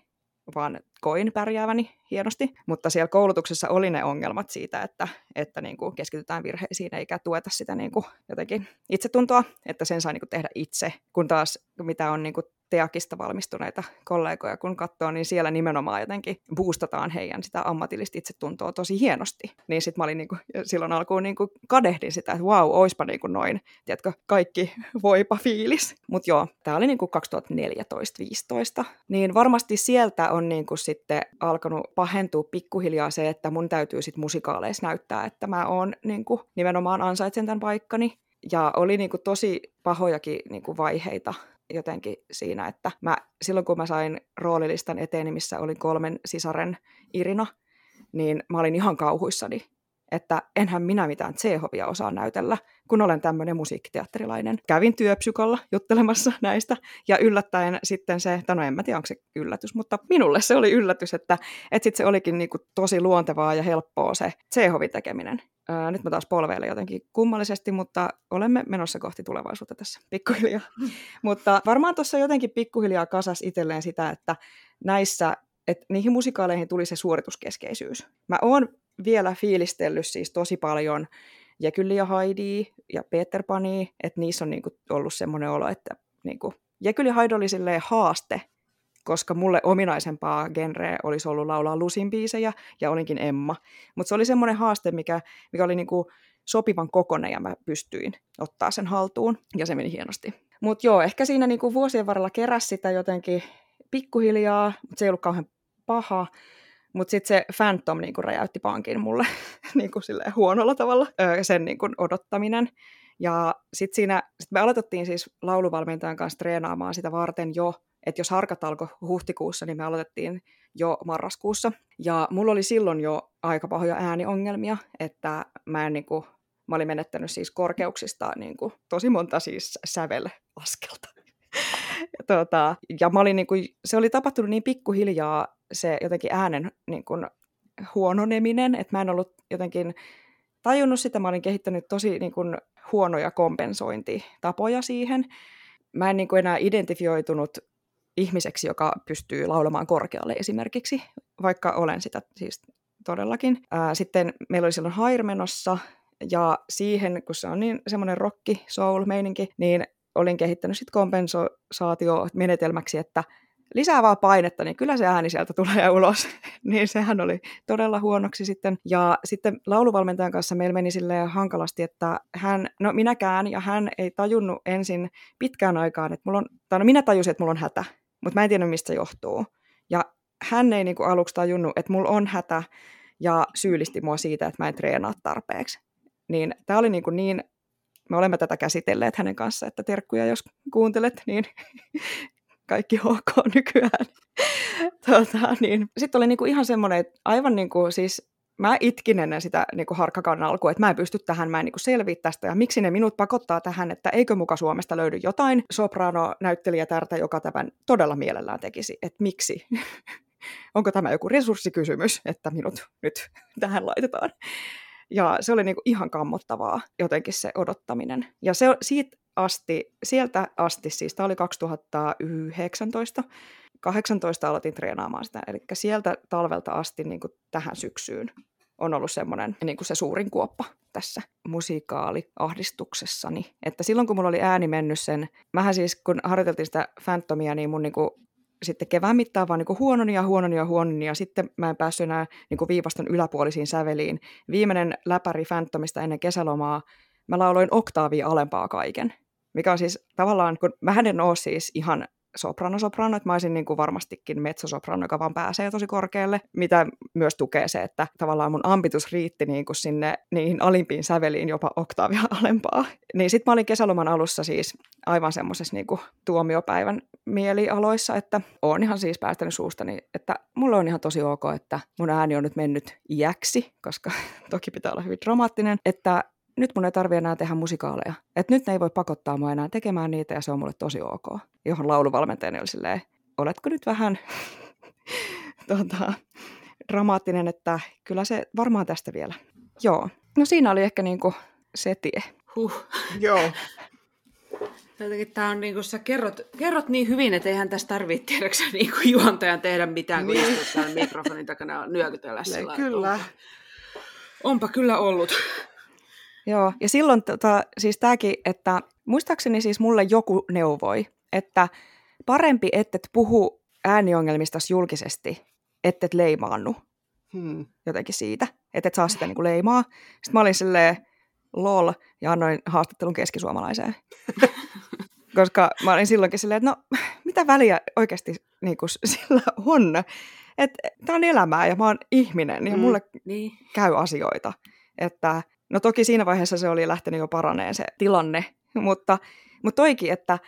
vaan koin pärjääväni hienosti. Mutta siellä koulutuksessa oli ne ongelmat siitä, että, että niin kuin keskitytään virheisiin eikä tueta sitä niin kuin jotenkin itsetuntoa, että sen sai niin kuin tehdä itse, kun taas mitä on niin kuin teakista valmistuneita kollegoja, kun katsoo, niin siellä nimenomaan jotenkin boostataan heidän sitä ammatillista itsetuntoa tosi hienosti. Niin sitten mä olin niinku, silloin alkuun niinku kadehdin sitä, että wow, oispa niinku noin, tiedätkö, kaikki voipa fiilis. Mutta joo, tämä oli niinku 2014-2015. Niin varmasti sieltä on niinku sitten alkanut pahentua pikkuhiljaa se, että mun täytyy sitten musikaaleissa näyttää, että mä oon niinku nimenomaan ansaitsen tämän paikkani. Ja oli niinku tosi pahojakin niinku vaiheita jotenkin siinä, että mä, silloin kun mä sain roolilistan eteeni, missä olin kolmen sisaren Irina, niin mä olin ihan kauhuissani, että enhän minä mitään Tsehovia osaa näytellä, kun olen tämmöinen musiikkiteatterilainen. Kävin työpsykalla juttelemassa näistä, ja yllättäen sitten se, että no en mä tiedä, onko se yllätys, mutta minulle se oli yllätys, että, että sitten se olikin niinku tosi luontevaa ja helppoa se Tsehovin tekeminen. Ää, nyt mä taas polveilen jotenkin kummallisesti, mutta olemme menossa kohti tulevaisuutta tässä pikkuhiljaa. mutta varmaan tuossa jotenkin pikkuhiljaa kasas itselleen sitä, että näissä, että niihin musikaaleihin tuli se suorituskeskeisyys. Mä oon vielä fiilistellyt siis tosi paljon Jekyll ja Heidi ja Peter Pani, että niissä on niinku ollut semmoinen olo, että niinku, Jekyll ja Heidi oli haaste koska mulle ominaisempaa genreä olisi ollut laulaa Lusin biisejä, ja olinkin Emma. Mutta se oli semmoinen haaste, mikä, mikä oli niinku sopivan kokonen, ja mä pystyin ottaa sen haltuun, ja se meni hienosti. Mutta joo, ehkä siinä niinku vuosien varrella keräsi sitä jotenkin pikkuhiljaa, mutta se ei ollut kauhean paha. Mutta sitten se Phantom niinku räjäytti pankin mulle niinku huonolla tavalla, sen niinku odottaminen. Ja sitten siinä, sit me aloitettiin siis lauluvalmentajan kanssa treenaamaan sitä varten jo että jos harkat alkoi huhtikuussa, niin me aloitettiin jo marraskuussa. Ja mulla oli silloin jo aika pahoja ääniongelmia, että mä, en, niin kuin, mä olin menettänyt siis korkeuksista niin kuin, tosi monta siis sävelaskelta. tuota, ja mä olin, niin kuin, se oli tapahtunut niin pikkuhiljaa se jotenkin äänen niin kuin, huononeminen, että mä en ollut jotenkin tajunnut sitä, mä olin kehittänyt tosi niin kuin, huonoja kompensointitapoja siihen. Mä en niin kuin, enää identifioitunut ihmiseksi, joka pystyy laulamaan korkealle esimerkiksi, vaikka olen sitä siis todellakin. Ää, sitten meillä oli silloin Hair menossa, ja siihen, kun se on niin semmoinen rocki, soul-meininki, niin olin kehittänyt sitten kompensaatio-menetelmäksi, että lisää vaan painetta, niin kyllä se ääni sieltä tulee ulos. niin sehän oli todella huonoksi sitten. Ja sitten lauluvalmentajan kanssa meillä meni silleen hankalasti, että hän, no minäkään, ja hän ei tajunnut ensin pitkään aikaan, että mulla on, tai no minä tajusin, että mulla on hätä mutta mä en tiedä, mistä se johtuu. Ja hän ei niinku aluksi tajunnut, että mulla on hätä, ja syyllisti mua siitä, että mä en treenaa tarpeeksi. Niin tämä oli niinku niin, me olemme tätä käsitelleet hänen kanssa, että terkkuja jos kuuntelet, niin kaikki ok nykyään. tota, niin. Sitten oli niinku ihan semmoinen, aivan niinku siis mä itkin ennen sitä niin kuin harkkakan alkua, että mä en pysty tähän, mä en niin kuin selviä tästä, ja miksi ne minut pakottaa tähän, että eikö muka Suomesta löydy jotain soprano-näyttelijätärtä, joka tämän todella mielellään tekisi, että miksi? Onko tämä joku resurssikysymys, että minut nyt tähän laitetaan? Ja se oli niin kuin ihan kammottavaa jotenkin se odottaminen. Ja se, siitä asti, sieltä asti, siis tämä oli 2019, 18 aloitin treenaamaan sitä, eli sieltä talvelta asti niin kuin tähän syksyyn on ollut semmoinen niin kuin se suurin kuoppa tässä musikaaliahdistuksessani. Että silloin kun mulla oli ääni mennyt sen, mähän siis kun harjoiteltiin sitä Phantomia, niin mun niin kuin, sitten kevään mittaan vaan niin huononi ja huononi ja huononi, ja sitten mä en päässyt enää niin kuin viivaston yläpuolisiin säveliin. Viimeinen läpäri Phantomista ennen kesälomaa, mä lauloin oktaavia alempaa kaiken. Mikä on siis tavallaan, kun mä en ole siis ihan soprano-soprano, että mä olisin niin kuin varmastikin mezzosoprano, joka vaan pääsee tosi korkealle, mitä myös tukee se, että tavallaan mun ambitus riitti niin kuin sinne niihin alimpiin säveliin jopa oktaavia alempaa. Niin sitten mä olin kesäloman alussa siis aivan semmoisessa niin tuomiopäivän mielialoissa, että oon ihan siis päästänyt suustani, että mulla on ihan tosi ok, että mun ääni on nyt mennyt iäksi, koska toki pitää olla hyvin dramaattinen, että nyt mun ei tarvi enää tehdä musikaaleja. Että nyt ne ei voi pakottaa mua enää tekemään niitä ja se on mulle tosi ok. Johon lauluvalmentajani oli silleen, oletko nyt vähän tota, dramaattinen, että kyllä se varmaan tästä vielä. Joo. No siinä oli ehkä niinku se tie. Huh. Joo. Jotenkin tää on niinku, sä kerrot, kerrot niin hyvin, että eihän tässä tarvitse tiedäksä niinku juontajan tehdä mitään, kun Niin. istut täällä mikrofonin takana nyökytellä sillä Kyllä. Onpa, onpa kyllä ollut. Joo, ja silloin tota, siis tämäkin, että muistaakseni siis mulle joku neuvoi, että parempi ettet puhu ääniongelmista julkisesti, ettet leimaannu Hmm. jotenkin siitä, että et saa sitä niinku leimaa. Sitten mä olin silleen lol ja annoin haastattelun keskisuomalaiseen. Koska mä olin silloinkin silleen, että no mitä väliä oikeasti niinku sillä on. Että tämä on elämää ja mä oon ihminen ja Mm. mulle Niin. käy asioita. Että, no toki siinä vaiheessa se oli lähtenyt jo paraneen se tilanne, mutta, mutta toikin, että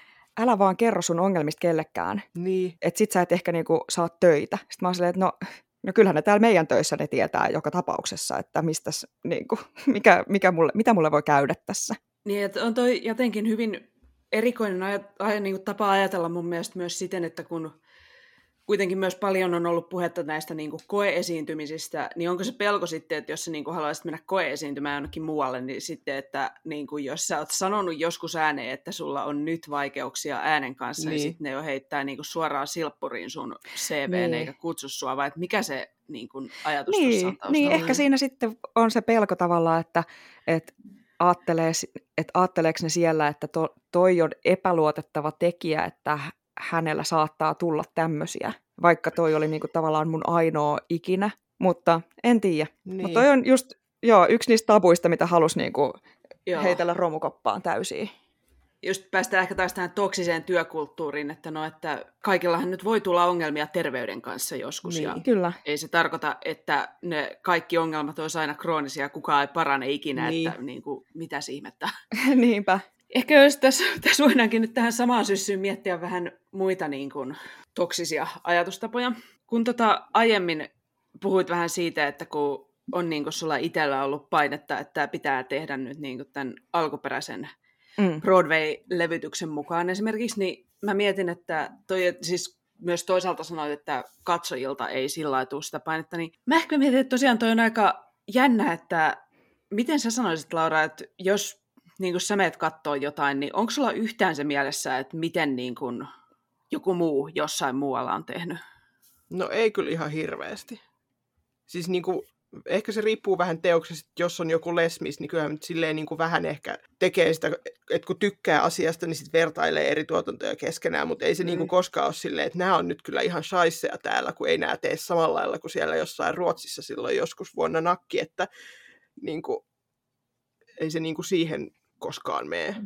älä vaan kerro sun ongelmista kellekään, Niin. että sit sä et ehkä niinku saa töitä. Sitten mä oon silleen, että no, no kyllähän ne täällä meidän töissä ne tietää joka tapauksessa, että mistäs, niinku, mikä, mikä mulle, mitä mulle voi käydä tässä. Niin, että on toi jotenkin hyvin erikoinen aja, aja, niin tapa ajatella mun mielestä myös siten, että kun kuitenkin myös paljon on ollut puhetta näistä niin kuin koeesiintymisistä, niin onko se pelko sitten, että jos sä niin kuin haluaisit mennä koeesiintymään jonnekin muualle, niin sitten, että niin kuin jos sä oot sanonut joskus ääneen, että sulla on nyt vaikeuksia äänen kanssa, niin, Niin. sitten ne jo heittää niin kuin suoraan silppuriin sun CVn Niin. eikä kutsu sua, vai että mikä se niin kuin ajatus tuossa Niin, on taustalla? niin, ehkä siinä sitten on se pelko tavallaan, että, että ajattelee, että ajatteleeko ne siellä, että to, toi on epäluotettava tekijä, että hänellä saattaa tulla tämmöisiä, vaikka toi oli niinku tavallaan mun ainoa ikinä, mutta en tiedä. Niin. Mutta toi on just joo, yksi niistä tabuista, mitä halusi niinku Joo. heitellä romukoppaan täysiin. just päästään ehkä taas tähän toksiseen työkulttuuriin, että no, että kaikillahan nyt voi tulla ongelmia terveyden kanssa joskus, Niin. ja Kyllä. ei se tarkoita, että ne kaikki ongelmat olisi aina kroonisia, kukaan ei parane ikinä, Niin. että niin kuin, mitä ihmettä. Niinpä. Ehkä jos tässä, tässä voidaankin nyt tähän samaan syssyyn miettiä vähän muita niin kuin, toksisia ajatustapoja. Kun tota, aiemmin puhuit vähän siitä, että kun on niin kuin sulla itsellä ollut painetta, että pitää tehdä nyt niin kuin tämän alkuperäisen Mm. Broadway-levytyksen mukaan esimerkiksi, niin mä mietin, että toi, siis myös toisaalta sanoit, että katsojilta ei sillä lailla tule sitä painetta, niin mä ehkä mietin, että tosiaan toi on aika jännä, että miten sä sanoisit, Laura, että jos niin kun sä meet kattoo jotain, niin onko sulla yhtään se mielessä, että miten niin kun joku muu jossain muualla on tehnyt? No ei kyllä ihan hirveästi. Siis niinku, ehkä se riippuu vähän teoksesta, että jos on joku lesmis, niin kyllähän nyt silleen niinku vähän ehkä tekee sitä, että kun tykkää asiasta, niin sitten vertailee eri tuotantoja keskenään, mutta ei se Mm. mm. niinku koskaan ole silleen, että nämä on nyt kyllä ihan shaisseja täällä, kun ei nämä tee samalla lailla kuin siellä jossain Ruotsissa silloin joskus vuonna nakki, että niinku, ei se niinku siihen koskaan mene.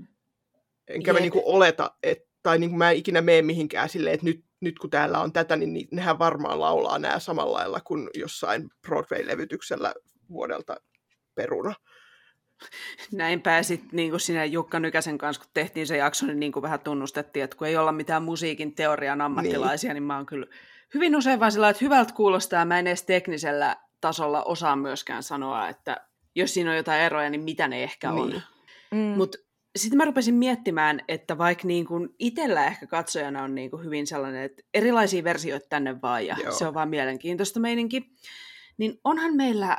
Enkä mä niinku oleta, että, tai niinku mä en ikinä mene mihinkään silleen, että nyt, nyt kun täällä on tätä, niin ni- nehän varmaan laulaa nämä samalla lailla kuin jossain Broadway-levytyksellä vuodelta peruna. Näin pääsit niin kuin sinä Jukka Nykäsen kanssa, kun tehtiin se jakso, niin, niin kuin vähän tunnustettiin, että kun ei olla mitään musiikin teorian ammattilaisia, niin, niin mä oon kyllä hyvin usein vaan sillä, että hyvältä kuulostaa, mä en edes teknisellä tasolla osaa myöskään sanoa, että jos siinä on jotain eroja, niin mitä ne ehkä on. Mm. Mutta sitten mä rupesin miettimään, että vaikka niin kuin itsellä ehkä katsojana on niin kuin hyvin sellainen, että erilaisia versioita tänne vaan ja Joo. se on vaan mielenkiintoista meininki, niin onhan meillä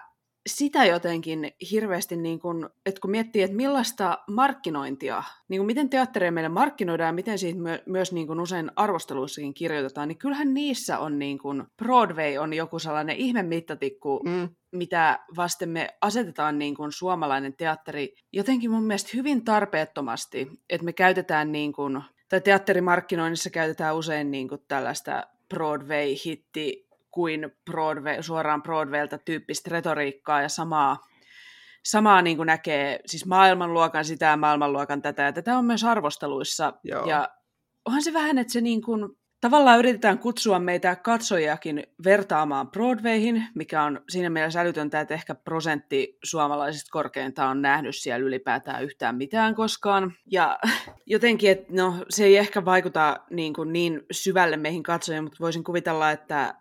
sitä jotenkin hirveästi, niin kuin, että kun miettii, että millaista markkinointia, niin miten teattereja meille markkinoidaan ja miten siitä myö- myös niin kuin usein arvosteluissakin kirjoitetaan, niin kyllähän niissä on niin kuin, Broadway on joku sellainen ihme mittatikku, Mm, mitä vasten me asetetaan niin kuin suomalainen teatteri jotenkin mun mielestä hyvin tarpeettomasti, että me käytetään niin kuin, tai teatterimarkkinoinnissa käytetään usein niin kuin tällaista Broadway-hitti kuin Broadway, suoraan Broadwaylta tyyppistä retoriikkaa ja samaa, samaa niin kuin näkee siis maailmanluokan sitä ja maailmanluokan tätä, ja tätä on myös arvosteluissa, Joo. ja onhan se vähän, että se niin kuin, tavallaan yritetään kutsua meitä katsojiakin vertaamaan Broadwayhin, mikä on siinä mielessä älytöntä, että ehkä prosentti suomalaisista korkeintaan on nähnyt siellä ylipäätään yhtään mitään koskaan. Ja jotenkin, että no, se ei ehkä vaikuta niin, kuin niin syvälle meihin katsojiin, mutta voisin kuvitella, että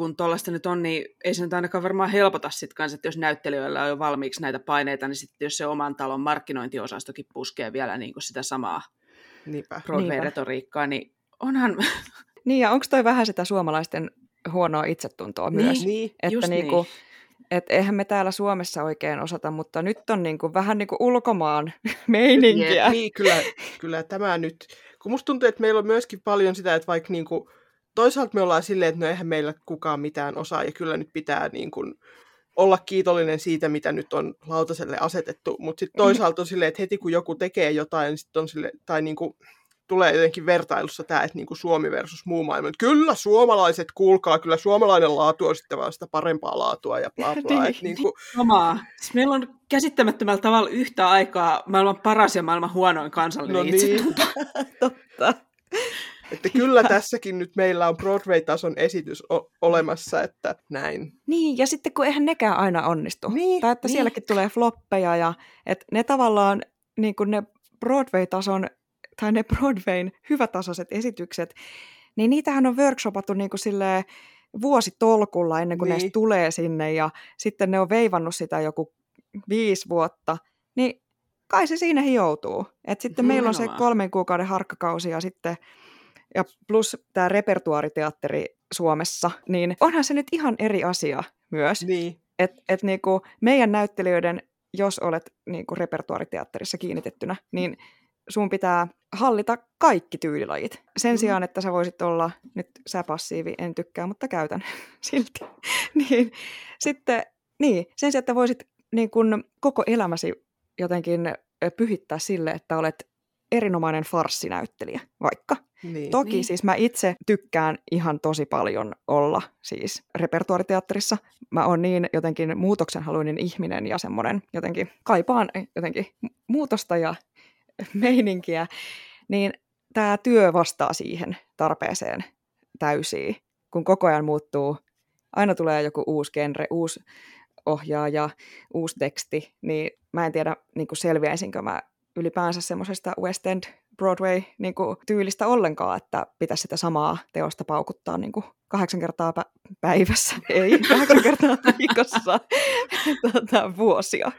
kun tuollaista nyt on, niin ei se nyt ainakaan varmaan helpota sit kanssa, että jos näyttelijöillä on jo valmiiksi näitä paineita, niin sitten jos se oman talon markkinointiosastokin puskee vielä niin kuin sitä samaa. Broadway-retoriikkaa, niin onhan... Niin, ja onko toi vähän sitä suomalaisten huonoa itsetuntoa Niin. myös? Niin. Että Just niinku, Et eihän me täällä Suomessa oikein osata, mutta nyt on niinku vähän niin kuin ulkomaan meininkiä. Niin, kyllä, kyllä tämä nyt. Kun musta tuntuu, että meillä on myöskin paljon sitä, että vaikka niinku, toisaalta me ollaan silleen, että no eihän meillä kukaan mitään osaa, ja kyllä nyt pitää niin kuin, olla kiitollinen siitä, mitä nyt on lautaselle asetettu, mutta sitten toisaalta on silleen, että heti kun joku tekee jotain, niin sit on sille, tai niin kuin, tulee jotenkin vertailussa tämä, että niin kuin Suomi versus muu maailma. Että kyllä suomalaiset, kuulkaa, kyllä suomalainen laatu on sitten vaan sitä parempaa laatua ja bla bla. Niin, että niin kuin, Omaa. Siis meillä on käsittämättömällä tavalla yhtä aikaa maailman paras ja maailman huonoin kansallinen No niin. Totta. Että kyllä tässäkin nyt meillä on Broadway-tason esitys o- olemassa, että näin. Niin, ja sitten kun eihän nekään aina onnistu. Niin, tai että niin. sielläkin tulee floppeja ja että ne tavallaan niin kuin ne Broadway-tason tai ne Broadwayn hyvätasoiset esitykset, niin niitähän on workshopattu niin kuin silleen vuositolkulla ennen kuin Niin. ne tulee sinne ja sitten ne on veivannut sitä joku viisi vuotta, niin kai se siinä hioutuu. Et sitten meillä on se Nimenomaan. kolmen kuukauden harkkakausi ja sitten ja plus tämä repertuariteatteri Suomessa, niin onhan se nyt ihan eri asia myös. Niin, Että et niinku meidän näyttelijöiden, jos olet niinku repertuariteatterissa kiinnitettynä, niin sun pitää hallita kaikki tyylilajit. Sen Mm. sijaan, että sä voisit olla, nyt sä passiivi, en tykkää, mutta käytän silti. niin, sitten, niin, sen sijaan, että voisit niin kun, koko elämäsi jotenkin pyhittää sille, että olet erinomainen farssinäyttelijä, vaikka. Niin. Toki Niin. siis mä itse tykkään ihan tosi paljon olla siis repertuariteatterissa. Mä oon niin jotenkin muutoksenhaluinen ihminen ja semmoinen jotenkin kaipaan jotenkin mu- muutosta ja meininkiä. Niin tämä työ vastaa siihen tarpeeseen täysiin, kun koko ajan muuttuu. Aina tulee joku uusi genre, uusi ohjaaja, uusi teksti, niin mä en tiedä niin selviäisinkö mä ylipäänsä semmoisesta West End Broadway niin kuin, tyylistä ollenkaan, että pitäisi sitä samaa teosta paukuttaa niin kuin, kahdeksan kertaa pä- päivässä, ei kahdeksan kertaa viikossa tota, vuosia.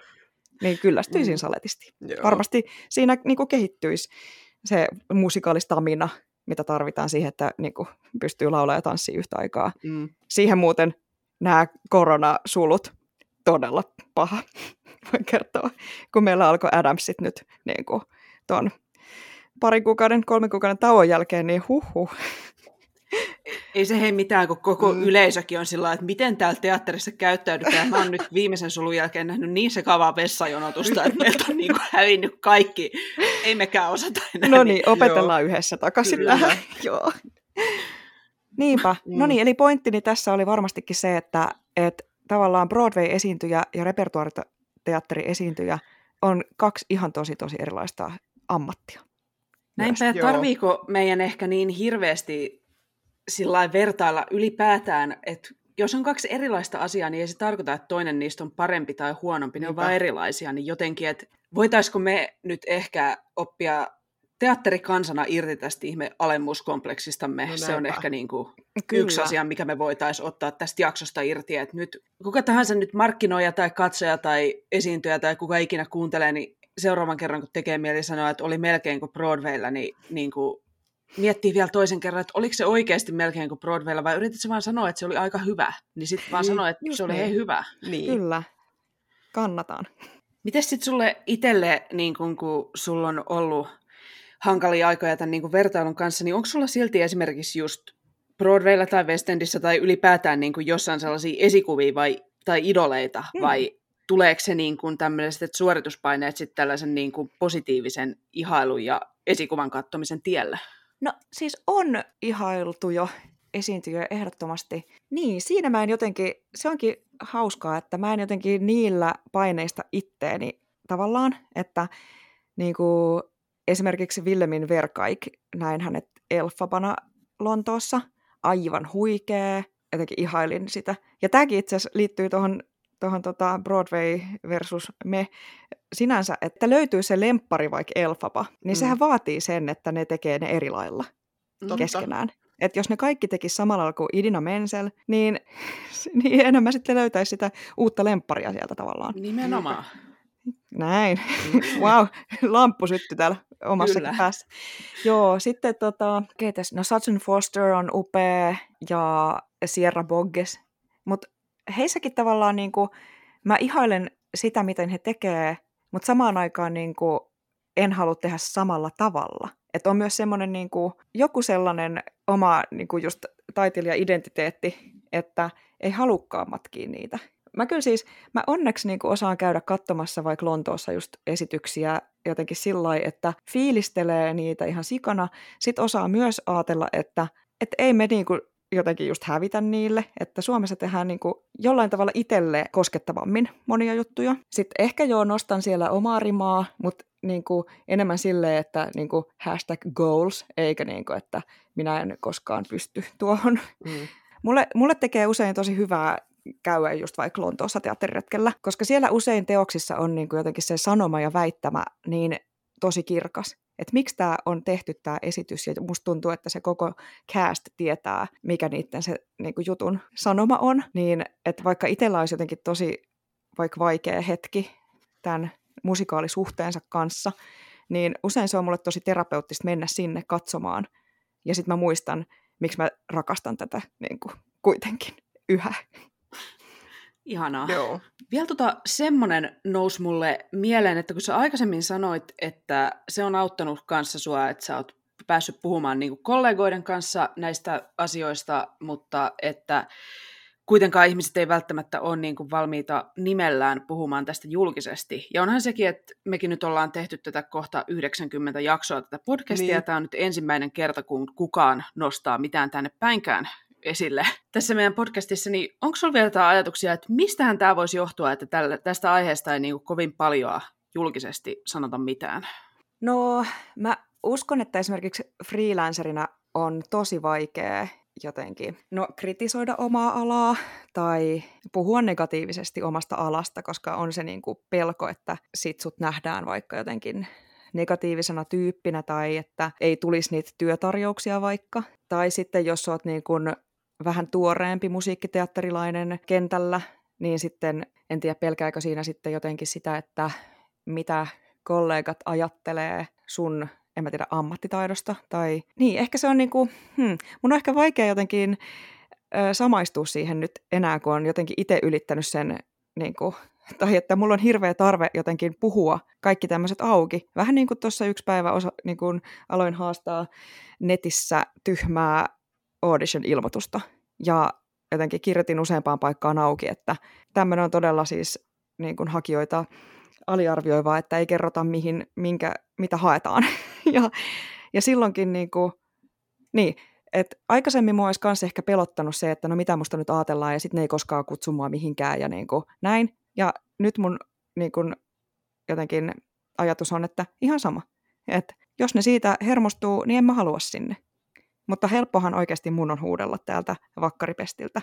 Niin kyllästyisin Mm. saletisti. Joo. Varmasti siinä niin kuin, kehittyisi se musikalistamina, mitä tarvitaan siihen, että niin kuin, pystyy laulaa ja tanssimaan yhtä aikaa. Mm. Siihen muuten nämä koronasulut, todella paha, voin kertoa, kun meillä alkoi Adamsit nyt niin kuin, tuon parin kuukauden, kolmen kuukauden tauon jälkeen, niin huhhuh. Ei se hei mitään, kun koko Mm. yleisökin on sillä että miten täällä teatterissa käyttäydytään. Mä oon nyt viimeisen sulun jälkeen nähnyt niin sekavaa vessajonotusta, että meiltä on niin kuin hävinnyt kaikki. Ei mekään osata enää. No niin, opetellaan yhdessä takaisin Kyllä. tähän. Joo. Niinpä. No Mm. niin, eli pointtini tässä oli varmastikin se, että, että tavallaan Broadway-esiintyjä ja repertuariteatteri-esiintyjä on kaksi ihan tosi tosi erilaista ammattia. Näinpä, Joo. tarviiko meidän ehkä niin hirveästi sillä vertailla ylipäätään, että jos on kaksi erilaista asiaa, niin ei se tarkoita, että toinen niistä on parempi tai huonompi, ne on Niinpä. vaan erilaisia, niin jotenkin, että voitaisiko me nyt ehkä oppia teatterikansana irti tästä ihme alemmuuskompleksistamme. No se on ehkä niin kuin Kyllä. yksi asia, mikä me voitaisiin ottaa tästä jaksosta irti, että nyt kuka tahansa nyt markkinoija tai katsoja tai esiintyjä tai kuka ikinä kuuntelee, niin seuraavan kerran kun tekee mieli sanoa, että oli melkein kuin Broadwaylla, niin, niin kuin miettii vielä toisen kerran, että oliko se oikeasti melkein kuin Broadwaylla vai yritit vaan sanoa, että se oli aika hyvä, niin sitten vaan Niin, sanoa, että just se oli niin. hei hyvä. Niin. Kyllä. Kannataan. Miten sitten sulle itselle, niin kun, kun sulla on ollut hankalia aikoja tämän niin kun vertailun kanssa, niin onko sulla silti esimerkiksi just Broadwaylla tai West Endissä tai ylipäätään niin kuin jossain sellaisia esikuvia vai, tai idoleita, Mm. vai tuleeko se niin kuin tämmöiset suorituspaineet sitten tällaisen niin kuin positiivisen ihailun ja esikuvan kattomisen tiellä? No siis on ihailtu jo esiintyjä ehdottomasti. Niin, siinä mä en jotenkin, se onkin hauskaa, että mä en jotenkin niillä paineista itteeni tavallaan, että niin kuin esimerkiksi Villemin Verkaik, näin hänet Elfabana Lontoossa, aivan huikea, jotenkin ihailin sitä. Ja tämäkin itse asiassa liittyy tuohon tuohon tota Broadway versus me sinänsä, että löytyy se lemppari vaikka Elfaba, niin Mm. sehän vaatii sen, että ne tekee ne eri lailla Totta. keskenään. Että jos ne kaikki tekis samalla kuin Idina Menzel, niin, niin enemmän sitten löytäisi sitä uutta lempparia sieltä tavallaan. Nimenomaan. Näin. wow, lamppu syttyi täällä Kyllä. päässä. Joo, sitten tota, ketäs? No Sutton Foster on upea ja Sierra Bogges. Mutta heissäkin tavallaan niin kuin, mä ihailen sitä, miten he tekee, mutta samaan aikaan niin kuin, en halua tehdä samalla tavalla. Että on myös semmoinen niin kuin, joku sellainen oma niin kuin just taiteilija-identiteetti, että ei halukkaan matkia niitä. Mä kyllä siis, mä onneksi niin kuin osaan käydä katsomassa vaikka Lontoossa just esityksiä jotenkin sillä että fiilistelee niitä ihan sikana. Sitten osaa myös ajatella, että, että ei me niin kuin jotenkin just hävitä niille, että Suomessa tehdään niin kuin jollain tavalla itselle koskettavammin monia juttuja. Sitten ehkä joo nostan siellä omaa rimaa, mutta niin kuin enemmän silleen, että niin kuin hashtag goals, eikä niin kuin, että minä en koskaan pysty tuohon. Mm. Mulle, mulle tekee usein tosi hyvää käydä just vaikka Lontoossa teatteriretkellä, koska siellä usein teoksissa on niin kuin jotenkin se sanoma ja väittämä niin tosi kirkas. Että miksi tämä on tehty tämä esitys, ja musta tuntuu, että se koko cast tietää, mikä niiden se niin kuin jutun sanoma on, niin että vaikka itsellä olisi jotenkin tosi vaikka vaikea hetki tämän musikaalisuhteensa kanssa, niin usein se on mulle tosi terapeuttista mennä sinne katsomaan, ja sitten mä muistan, miksi mä rakastan tätä niin kuin, kuitenkin yhä. Ihanaa. Joo. Vielä tota, semmoinen nousi mulle mieleen, että kun sä aikaisemmin sanoit, että se on auttanut kanssa sua, että sä oot päässyt puhumaan niin kuin kollegoiden kanssa näistä asioista, mutta että kuitenkaan ihmiset ei välttämättä ole niin kuin valmiita nimellään puhumaan tästä julkisesti. Ja onhan sekin, että mekin nyt ollaan tehty tätä kohta 90 jaksoa tätä podcastia, niin. tämä on nyt ensimmäinen kerta, kun kukaan nostaa mitään tänne päinkään esille tässä meidän podcastissa, niin onko sinulla vielä jotain ajatuksia, että mistähän tämä voisi johtua, että tällä, tästä aiheesta ei niin kuin kovin paljon julkisesti sanota mitään? No, mä uskon, että esimerkiksi freelancerina on tosi vaikea jotenkin no, kritisoida omaa alaa tai puhua negatiivisesti omasta alasta, koska on se niin kuin pelko, että sit sut nähdään vaikka jotenkin negatiivisena tyyppinä tai että ei tulisi niitä työtarjouksia vaikka. Tai sitten jos oot niin kuin vähän tuoreempi musiikkiteatterilainen kentällä, niin sitten en tiedä pelkääkö siinä sitten jotenkin sitä, että mitä kollegat ajattelee sun, en mä tiedä, ammattitaidosta. Tai niin, ehkä se on niinku, hmm, mun on ehkä vaikea jotenkin ö, samaistua siihen nyt enää, kun on jotenkin itse ylittänyt sen niinku, tai että mulla on hirveä tarve jotenkin puhua kaikki tämmöiset auki. Vähän niin kuin tuossa yksi päivä osa, niin kuin aloin haastaa netissä tyhmää audition-ilmoitusta. Ja jotenkin kirjoitin useampaan paikkaan auki, että tämmöinen on todella siis niin kuin hakijoita aliarvioivaa, että ei kerrota mihin, minkä, mitä haetaan. ja, ja silloinkin niin kuin, niin, et aikaisemmin mua olisi myös ehkä pelottanut se, että no mitä musta nyt ajatellaan ja sitten ne ei koskaan kutsu mua mihinkään ja niin kuin, näin. Ja nyt mun niin kuin, jotenkin ajatus on, että ihan sama. Että jos ne siitä hermostuu, niin en mä halua sinne. Mutta helppohan oikeasti mun on huudella täältä vakkaripestiltä.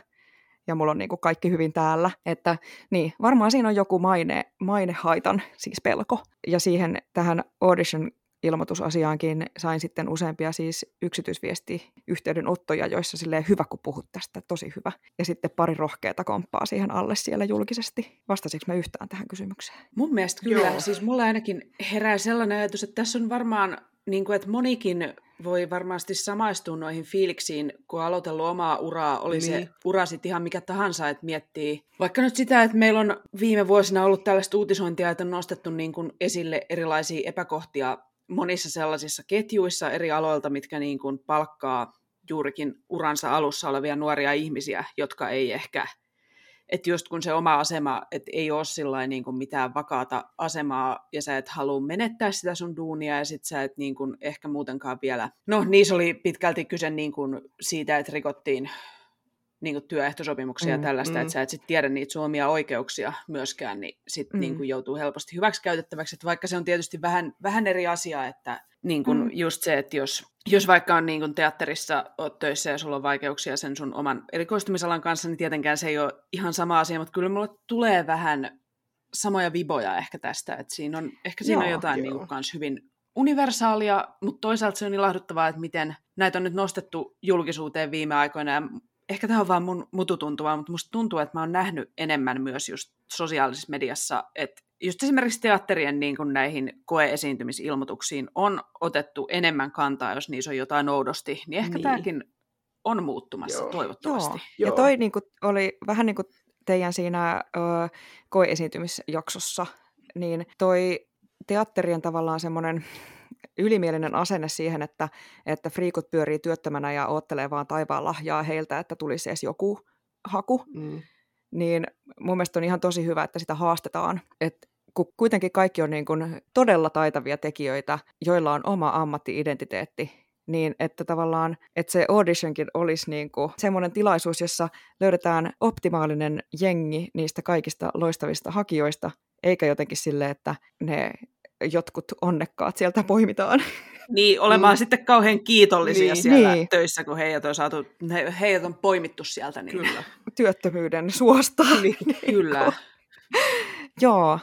Ja mulla on niin kuin kaikki hyvin täällä. Että niin, varmaan siinä on joku maine, mainehaitan, siis pelko. Ja siihen tähän audition ilmoitusasiaankin sain sitten useampia siis yksityisviesti yhteydenottoja, joissa silleen hyvä, kun puhut tästä, tosi hyvä. Ja sitten pari rohkeata komppaa siihen alle siellä julkisesti. Vastasiko mä yhtään tähän kysymykseen? Mun mielestä kyllä. Joo. Siis mulla ainakin herää sellainen ajatus, että tässä on varmaan, niin kuin, että monikin voi varmasti samaistua noihin fiiliksiin, kun aloitellut omaa uraa, oli niin. se ura sitten ihan mikä tahansa, että miettii vaikka nyt sitä, että meillä on viime vuosina ollut tällaista uutisointia, että on nostettu niin kuin esille erilaisia epäkohtia monissa sellaisissa ketjuissa eri aloilta, mitkä niin kuin palkkaa juurikin uransa alussa olevia nuoria ihmisiä, jotka ei ehkä että just kun se oma asema, että ei ole sillä niin kuin mitään vakaata asemaa ja sä et halua menettää sitä sun duunia ja sit sä et niin kuin ehkä muutenkaan vielä, no niissä oli pitkälti kyse niin kuin siitä, että rikottiin niin kuin työehtosopimuksia mm, ja tällaista, mm. että sä et sit tiedä niitä suomia oikeuksia myöskään, niin sit mm. niin kuin joutuu helposti hyväksikäytettäväksi, että vaikka se on tietysti vähän, vähän eri asia, että niin kuin mm. just se, että jos, jos vaikka on niin kuin teatterissa oot töissä ja sulla on vaikeuksia sen sun oman erikoistumisalan kanssa, niin tietenkään se ei ole ihan sama asia, mutta kyllä mulle tulee vähän samoja viboja ehkä tästä, että siinä on, ehkä siinä joo, on jotain niin kuin kans hyvin universaalia, mutta toisaalta se on ilahduttavaa, että miten näitä on nyt nostettu julkisuuteen viime aikoina, ja ehkä tämä on vaan mun mututuntuvaa, mutta musta tuntuu, että mä oon nähnyt enemmän myös just sosiaalisessa mediassa, että just esimerkiksi teatterien niin kuin näihin koeesiintymisilmoituksiin on otettu enemmän kantaa, jos niissä on jotain oudosti, niin ehkä niin. tämäkin on muuttumassa Joo. toivottavasti. Joo. Ja toi niin kuin, oli vähän niin kuin teidän siinä ö, koeesiintymisjaksossa, niin toi teatterien tavallaan semmoinen ylimielinen asenne siihen, että, että friikut pyörii työttömänä ja oottelee vaan taivaan lahjaa heiltä, että tulisi edes joku haku, mm. niin mun mielestä on ihan tosi hyvä, että sitä haastetaan. Et kun kuitenkin kaikki on niin kuin todella taitavia tekijöitä, joilla on oma ammatti-identiteetti, niin että tavallaan että se auditionkin olisi niin kuin semmoinen tilaisuus, jossa löydetään optimaalinen jengi niistä kaikista loistavista hakijoista, eikä jotenkin sille, että ne jotkut onnekkaat sieltä poimitaan. Niin, olemaan niin. sitten kauhean kiitollisia niin. siellä niin. töissä, kun heidät on, saatu, he, heidät on poimittu sieltä. Niin. Kyllä. Työttömyyden suosta. Niin, kyllä. Joo,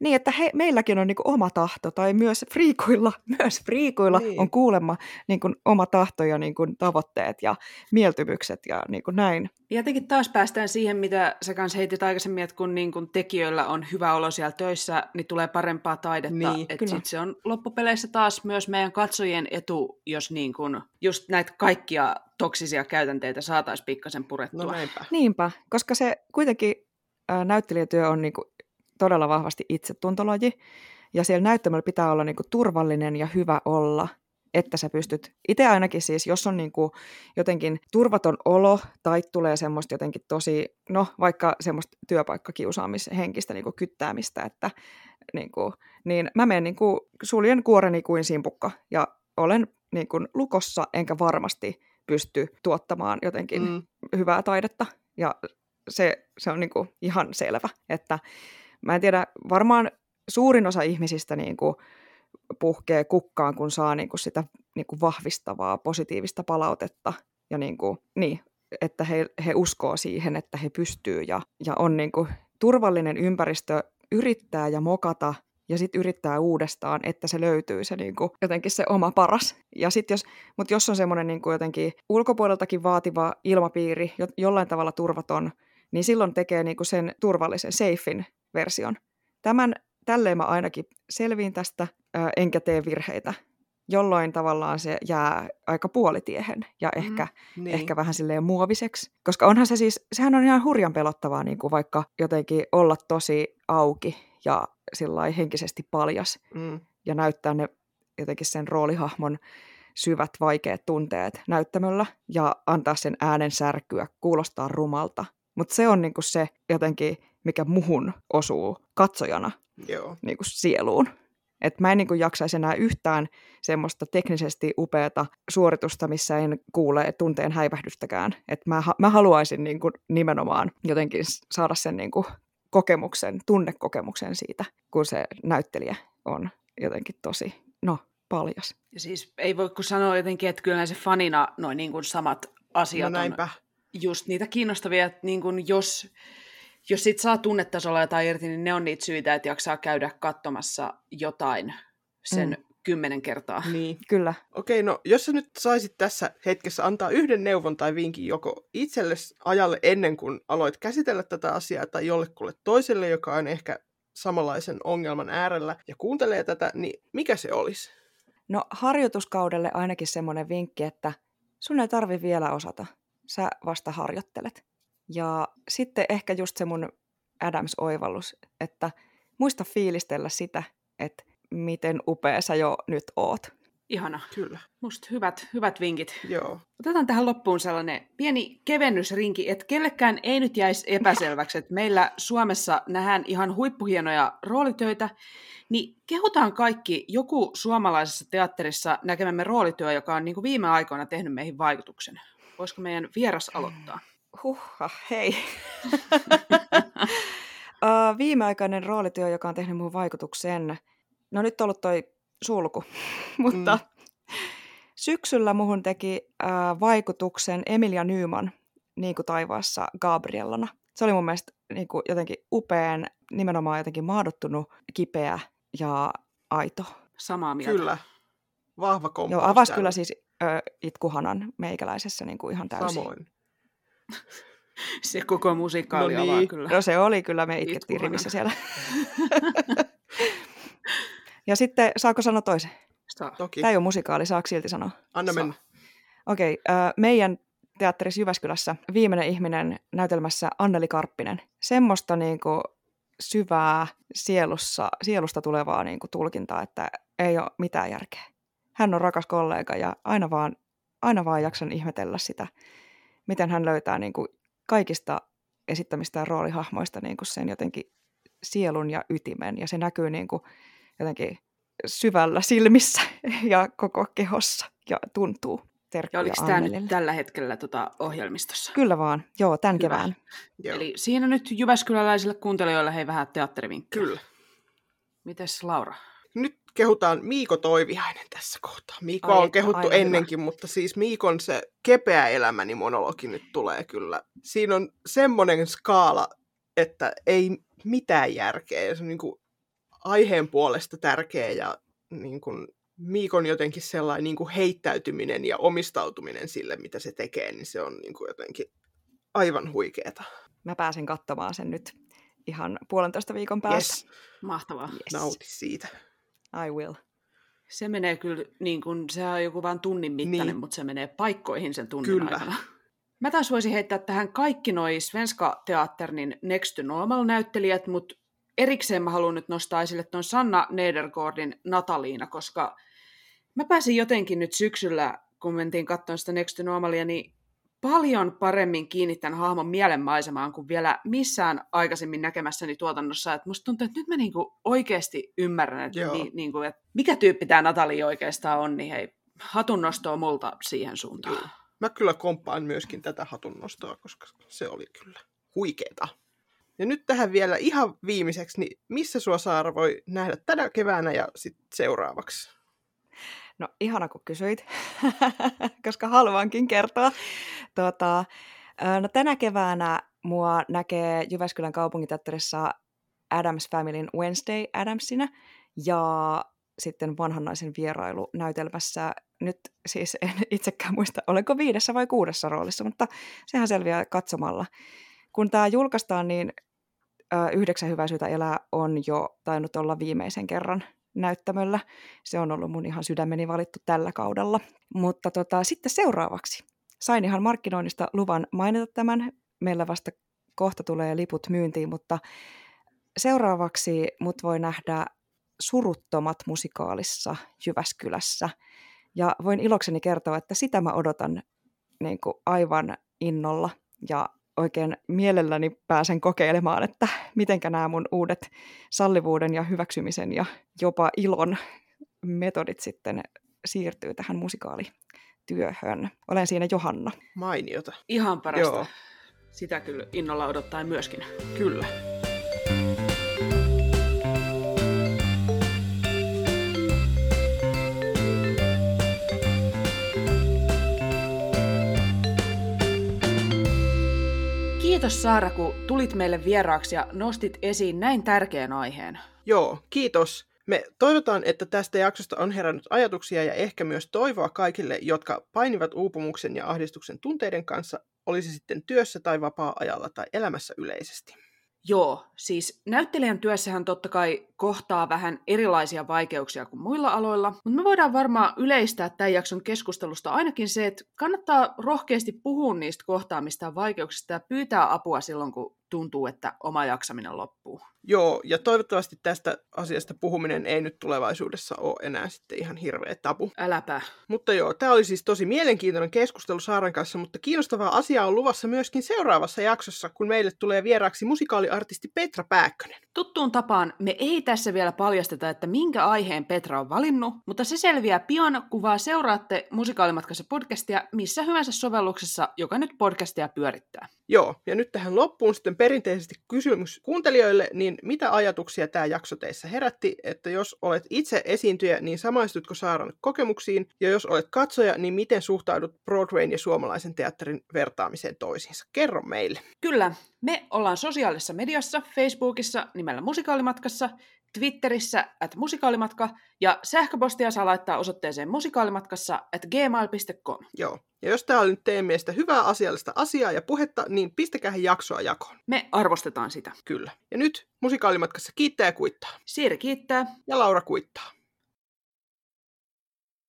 niin, että he, meilläkin on niin kuin oma tahto, tai myös friikuilla, myös friikuilla niin. on kuulemma niin kuin oma tahto ja niin kuin tavoitteet ja mieltymykset ja niin kuin näin. Ja jotenkin taas päästään siihen, mitä sä kanssa heitit aikaisemmin, että kun niin kuin tekijöillä on hyvä olo siellä töissä, niin tulee parempaa taidetta. Niin, että sit se on loppupeleissä taas myös meidän katsojien etu, jos niin kuin just näitä kaikkia toksisia käytänteitä saataisiin pikkasen purettua. No näinpä. Niinpä, koska se kuitenkin ää, näyttelijätyö on niin kuin todella vahvasti itsetuntolaji. Ja siellä näyttämällä pitää olla niin kuin turvallinen ja hyvä olla, että sä pystyt, itse ainakin siis, jos on niin kuin jotenkin turvaton olo tai tulee semmoista jotenkin tosi, no vaikka semmoista työpaikkakiusaamishenkistä niin kuin kyttäämistä, että niin, kuin, niin mä menen niin kuin, suljen kuoreni kuin simpukka ja olen niin kuin lukossa enkä varmasti pysty tuottamaan jotenkin mm. hyvää taidetta. Ja se, se on niin kuin ihan selvä, että Mä en tiedä, varmaan suurin osa ihmisistä niin kuin puhkee kukkaan, kun saa niin kuin sitä niin kuin vahvistavaa, positiivista palautetta. Ja niin kuin, niin, että he, he uskoo siihen, että he pystyy ja, ja on niin kuin turvallinen ympäristö yrittää ja mokata ja sitten yrittää uudestaan, että se löytyy se niin kuin, jotenkin se oma paras. Ja sit jos, mutta jos on semmoinen niin jotenkin ulkopuoleltakin vaativa ilmapiiri, jo, jollain tavalla turvaton, niin silloin tekee niin kuin sen turvallisen, safein version. Tämän, tälleen mä ainakin selviin tästä, ää, enkä tee virheitä, jolloin tavallaan se jää aika puolitiehen ja mm, ehkä, niin. ehkä vähän silleen muoviseksi. Koska onhan se siis, sehän on ihan hurjan pelottavaa niin kuin vaikka jotenkin olla tosi auki ja sillä henkisesti paljas mm. ja näyttää ne jotenkin sen roolihahmon syvät, vaikeat tunteet näyttämöllä ja antaa sen äänen särkyä, kuulostaa rumalta. Mutta se on niinku se jotenkin mikä muhun osuu katsojana Joo. Niin kuin sieluun. Et mä en niin kuin jaksaisi enää yhtään semmoista teknisesti upeata suoritusta, missä en kuule tunteen häivähdystäkään. Et mä, mä haluaisin niin kuin nimenomaan jotenkin saada sen niin kuin kokemuksen, tunnekokemuksen siitä, kun se näyttelijä on jotenkin tosi, no, paljas. Ja siis ei voi kun sanoa jotenkin, että kyllä se fanina noin niin kuin samat asiat no on just niitä kiinnostavia, että niin kuin jos jos sit saa tunnetasolla jotain irti, niin ne on niitä syitä, että jaksaa käydä katsomassa jotain sen mm. kymmenen kertaa. Niin. Kyllä. Okei, no jos sä nyt saisit tässä hetkessä antaa yhden neuvon tai vinkin joko itsellesi ajalle ennen kuin aloit käsitellä tätä asiaa tai jollekulle toiselle, joka on ehkä samanlaisen ongelman äärellä ja kuuntelee tätä, niin mikä se olisi? No harjoituskaudelle ainakin semmoinen vinkki, että sun ei tarvi vielä osata. Sä vasta harjoittelet. Ja sitten ehkä just se mun Adams-oivallus, että muista fiilistellä sitä, että miten upea sä jo nyt oot. Ihana. Kyllä. Musta hyvät, hyvät vinkit. Joo. Otetaan tähän loppuun sellainen pieni kevennysrinki, että kellekään ei nyt jäisi epäselväksi, että meillä Suomessa nähdään ihan huippuhienoja roolitöitä, niin kehutaan kaikki joku suomalaisessa teatterissa näkemämme roolityö, joka on niin kuin viime aikoina tehnyt meihin vaikutuksen. Voisiko meidän vieras aloittaa? Huhha, hei. uh, viimeaikainen roolityö, joka on tehnyt mun vaikutuksen. No nyt on ollut toi sulku, mutta mm. syksyllä muhun teki uh, vaikutuksen Emilia Nyman niin kuin taivaassa Gabriellana. Se oli mun mielestä niin kuin jotenkin upean, nimenomaan jotenkin maadottunut, kipeä ja aito. Samaa mieltä. Kyllä. Vahva kompaus. Joo, avasi kyllä siis ö, itkuhanan meikäläisessä niin kuin ihan täysin. Samoin. Se koko musikaali no niin. kyllä. No se oli kyllä, me itkettiin rivissä siellä. ja sitten, saako sanoa toisen? Saa. Toki. Tämä ei ole musikaali, saako silti sanoa? Anna mennä. Okei, okay, äh, meidän teatterissa Jyväskylässä Viimeinen ihminen näytelmässä Anneli Karppinen. Semmoista niin kuin syvää sielussa, sielusta tulevaa niin kuin tulkintaa, että ei ole mitään järkeä. Hän on rakas kollega ja aina vaan, aina vaan jaksan ihmetellä sitä, miten hän löytää niin kuin kaikista esittämistä roolihahmoista niin kuin sen jotenkin sielun ja ytimen. Ja se näkyy niin kuin jotenkin syvällä silmissä ja koko kehossa ja tuntuu. Ja oliko tämä nyt tällä hetkellä tota ohjelmistossa? Kyllä vaan, joo, tämän Hyvä. kevään. Joo. Eli siinä nyt Jyväskyläläisille kuuntelijoille hei vähän teatterivinkkejä. Kyllä. Mites Laura? Nyt kehutaan Miiko Toivihainen tässä kohtaa. Miiko on kehuttu ennenkin, hyvä. mutta siis Miikon se kepeä elämäni monologi nyt tulee kyllä. Siinä on semmoinen skaala, että ei mitään järkeä. Se on niin kuin aiheen puolesta tärkeä ja niin kuin Miikon jotenkin sellainen niin kuin heittäytyminen ja omistautuminen sille, mitä se tekee, niin se on niin kuin jotenkin aivan huikeeta. Mä pääsen katsomaan sen nyt ihan puolentoista viikon päästä. Yes. Mahtavaa. Yes. Nauti siitä. I will. Se menee kyllä, niin kuin, se on joku vain tunnin mittainen, niin. mutta se menee paikkoihin sen tunnin kyllä. aikana. Mä taas voisin heittää tähän kaikki noi Svenska Teatternin Next to Normal-näyttelijät, mutta erikseen mä haluan nyt nostaa esille tuon Sanna Nedergårdin Nataliina, koska mä pääsin jotenkin nyt syksyllä, kun mentiin katsomaan sitä Next to Normalia, niin paljon paremmin kiinni tämän hahmon mielenmaisemaan kuin vielä missään aikaisemmin näkemässäni tuotannossa. Et musta tuntuu, että nyt mä niinku oikeasti ymmärrän, että, ni, niinku, että mikä tyyppi tämä Natali oikeastaan on, niin hei, hatunnostoa multa siihen suuntaan. Joo. Mä kyllä komppaan myöskin tätä hatunnostoa, koska se oli kyllä huikeeta. Ja nyt tähän vielä ihan viimeiseksi, niin missä sua Saara voi nähdä tänä keväänä ja sitten seuraavaksi? No ihana kun kysyit, koska haluankin kertoa. Tota, no, tänä keväänä mua näkee Jyväskylän kaupunginteatterissa Adams Familyn Wednesday Adamsina ja sitten vanhan naisen vierailu näytelmässä. Nyt siis en itsekään muista, olenko viidessä vai kuudessa roolissa, mutta sehän selviää katsomalla. Kun tämä julkaistaan, niin Yhdeksän hyvää syytä elää on jo tainnut olla viimeisen kerran näyttämöllä. Se on ollut mun ihan sydämeni valittu tällä kaudella. Mutta tota, sitten seuraavaksi. Sain ihan markkinoinnista luvan mainita tämän. Meillä vasta kohta tulee liput myyntiin, mutta seuraavaksi mut voi nähdä Suruttomat musikaalissa Jyväskylässä. Ja voin ilokseni kertoa, että sitä mä odotan niin kuin aivan innolla. Ja oikein mielelläni pääsen kokeilemaan, että mitenkä nämä mun uudet sallivuuden ja hyväksymisen ja jopa ilon metodit sitten siirtyy tähän musikaalityöhön. Olen siinä Johanna. Mainiota. Ihan parasta. Joo. Sitä kyllä innolla odottaa myöskin. Kyllä. Kiitos Saara, kun tulit meille vieraaksi ja nostit esiin näin tärkeän aiheen. Joo, kiitos. Me toivotaan, että tästä jaksosta on herännyt ajatuksia ja ehkä myös toivoa kaikille, jotka painivat uupumuksen ja ahdistuksen tunteiden kanssa, olisi sitten työssä tai vapaa-ajalla tai elämässä yleisesti. Joo, siis näyttelijän työssähän totta kai kohtaa vähän erilaisia vaikeuksia kuin muilla aloilla, mutta me voidaan varmaan yleistää tämän jakson keskustelusta ainakin se, että kannattaa rohkeasti puhua niistä kohtaamista vaikeuksista ja pyytää apua silloin, kun tuntuu, että oma jaksaminen loppuu. Joo, ja toivottavasti tästä asiasta puhuminen ei nyt tulevaisuudessa ole enää sitten ihan hirveä tabu. Äläpä. Mutta joo, tämä oli siis tosi mielenkiintoinen keskustelu Saaran kanssa, mutta kiinnostavaa asiaa on luvassa myöskin seuraavassa jaksossa, kun meille tulee vieraaksi musikaaliartisti Petra Pääkkönen. Tuttuun tapaan me ei tässä vielä paljasteta, että minkä aiheen Petra on valinnut, mutta se selviää pian, kun vaan seuraatte musikaalimatkassa podcastia missä hyvänsä sovelluksessa, joka nyt podcastia pyörittää. Joo, ja nyt tähän loppuun sitten perinteisesti kysymys kuuntelijoille, niin mitä ajatuksia tämä jakso teissä herätti, että jos olet itse esiintyjä, niin samaistutko Saaran kokemuksiin, ja jos olet katsoja, niin miten suhtaudut Broadwayn ja suomalaisen teatterin vertaamiseen toisiinsa? Kerro meille. Kyllä, me ollaan sosiaalisessa mediassa, Facebookissa nimellä Musikaalimatkassa, Twitterissä at musikaalimatka ja sähköpostia saa laittaa osoitteeseen musikaalimatkassa at gmail.com. Joo, ja jos tämä oli nyt teidän mielestä hyvää asiallista asiaa ja puhetta, niin pistäkää jaksoa jakoon. Me arvostetaan sitä. Kyllä. Ja nyt musikaalimatkassa kiittää ja kuittaa. Siiri kiittää. Ja Laura kuittaa.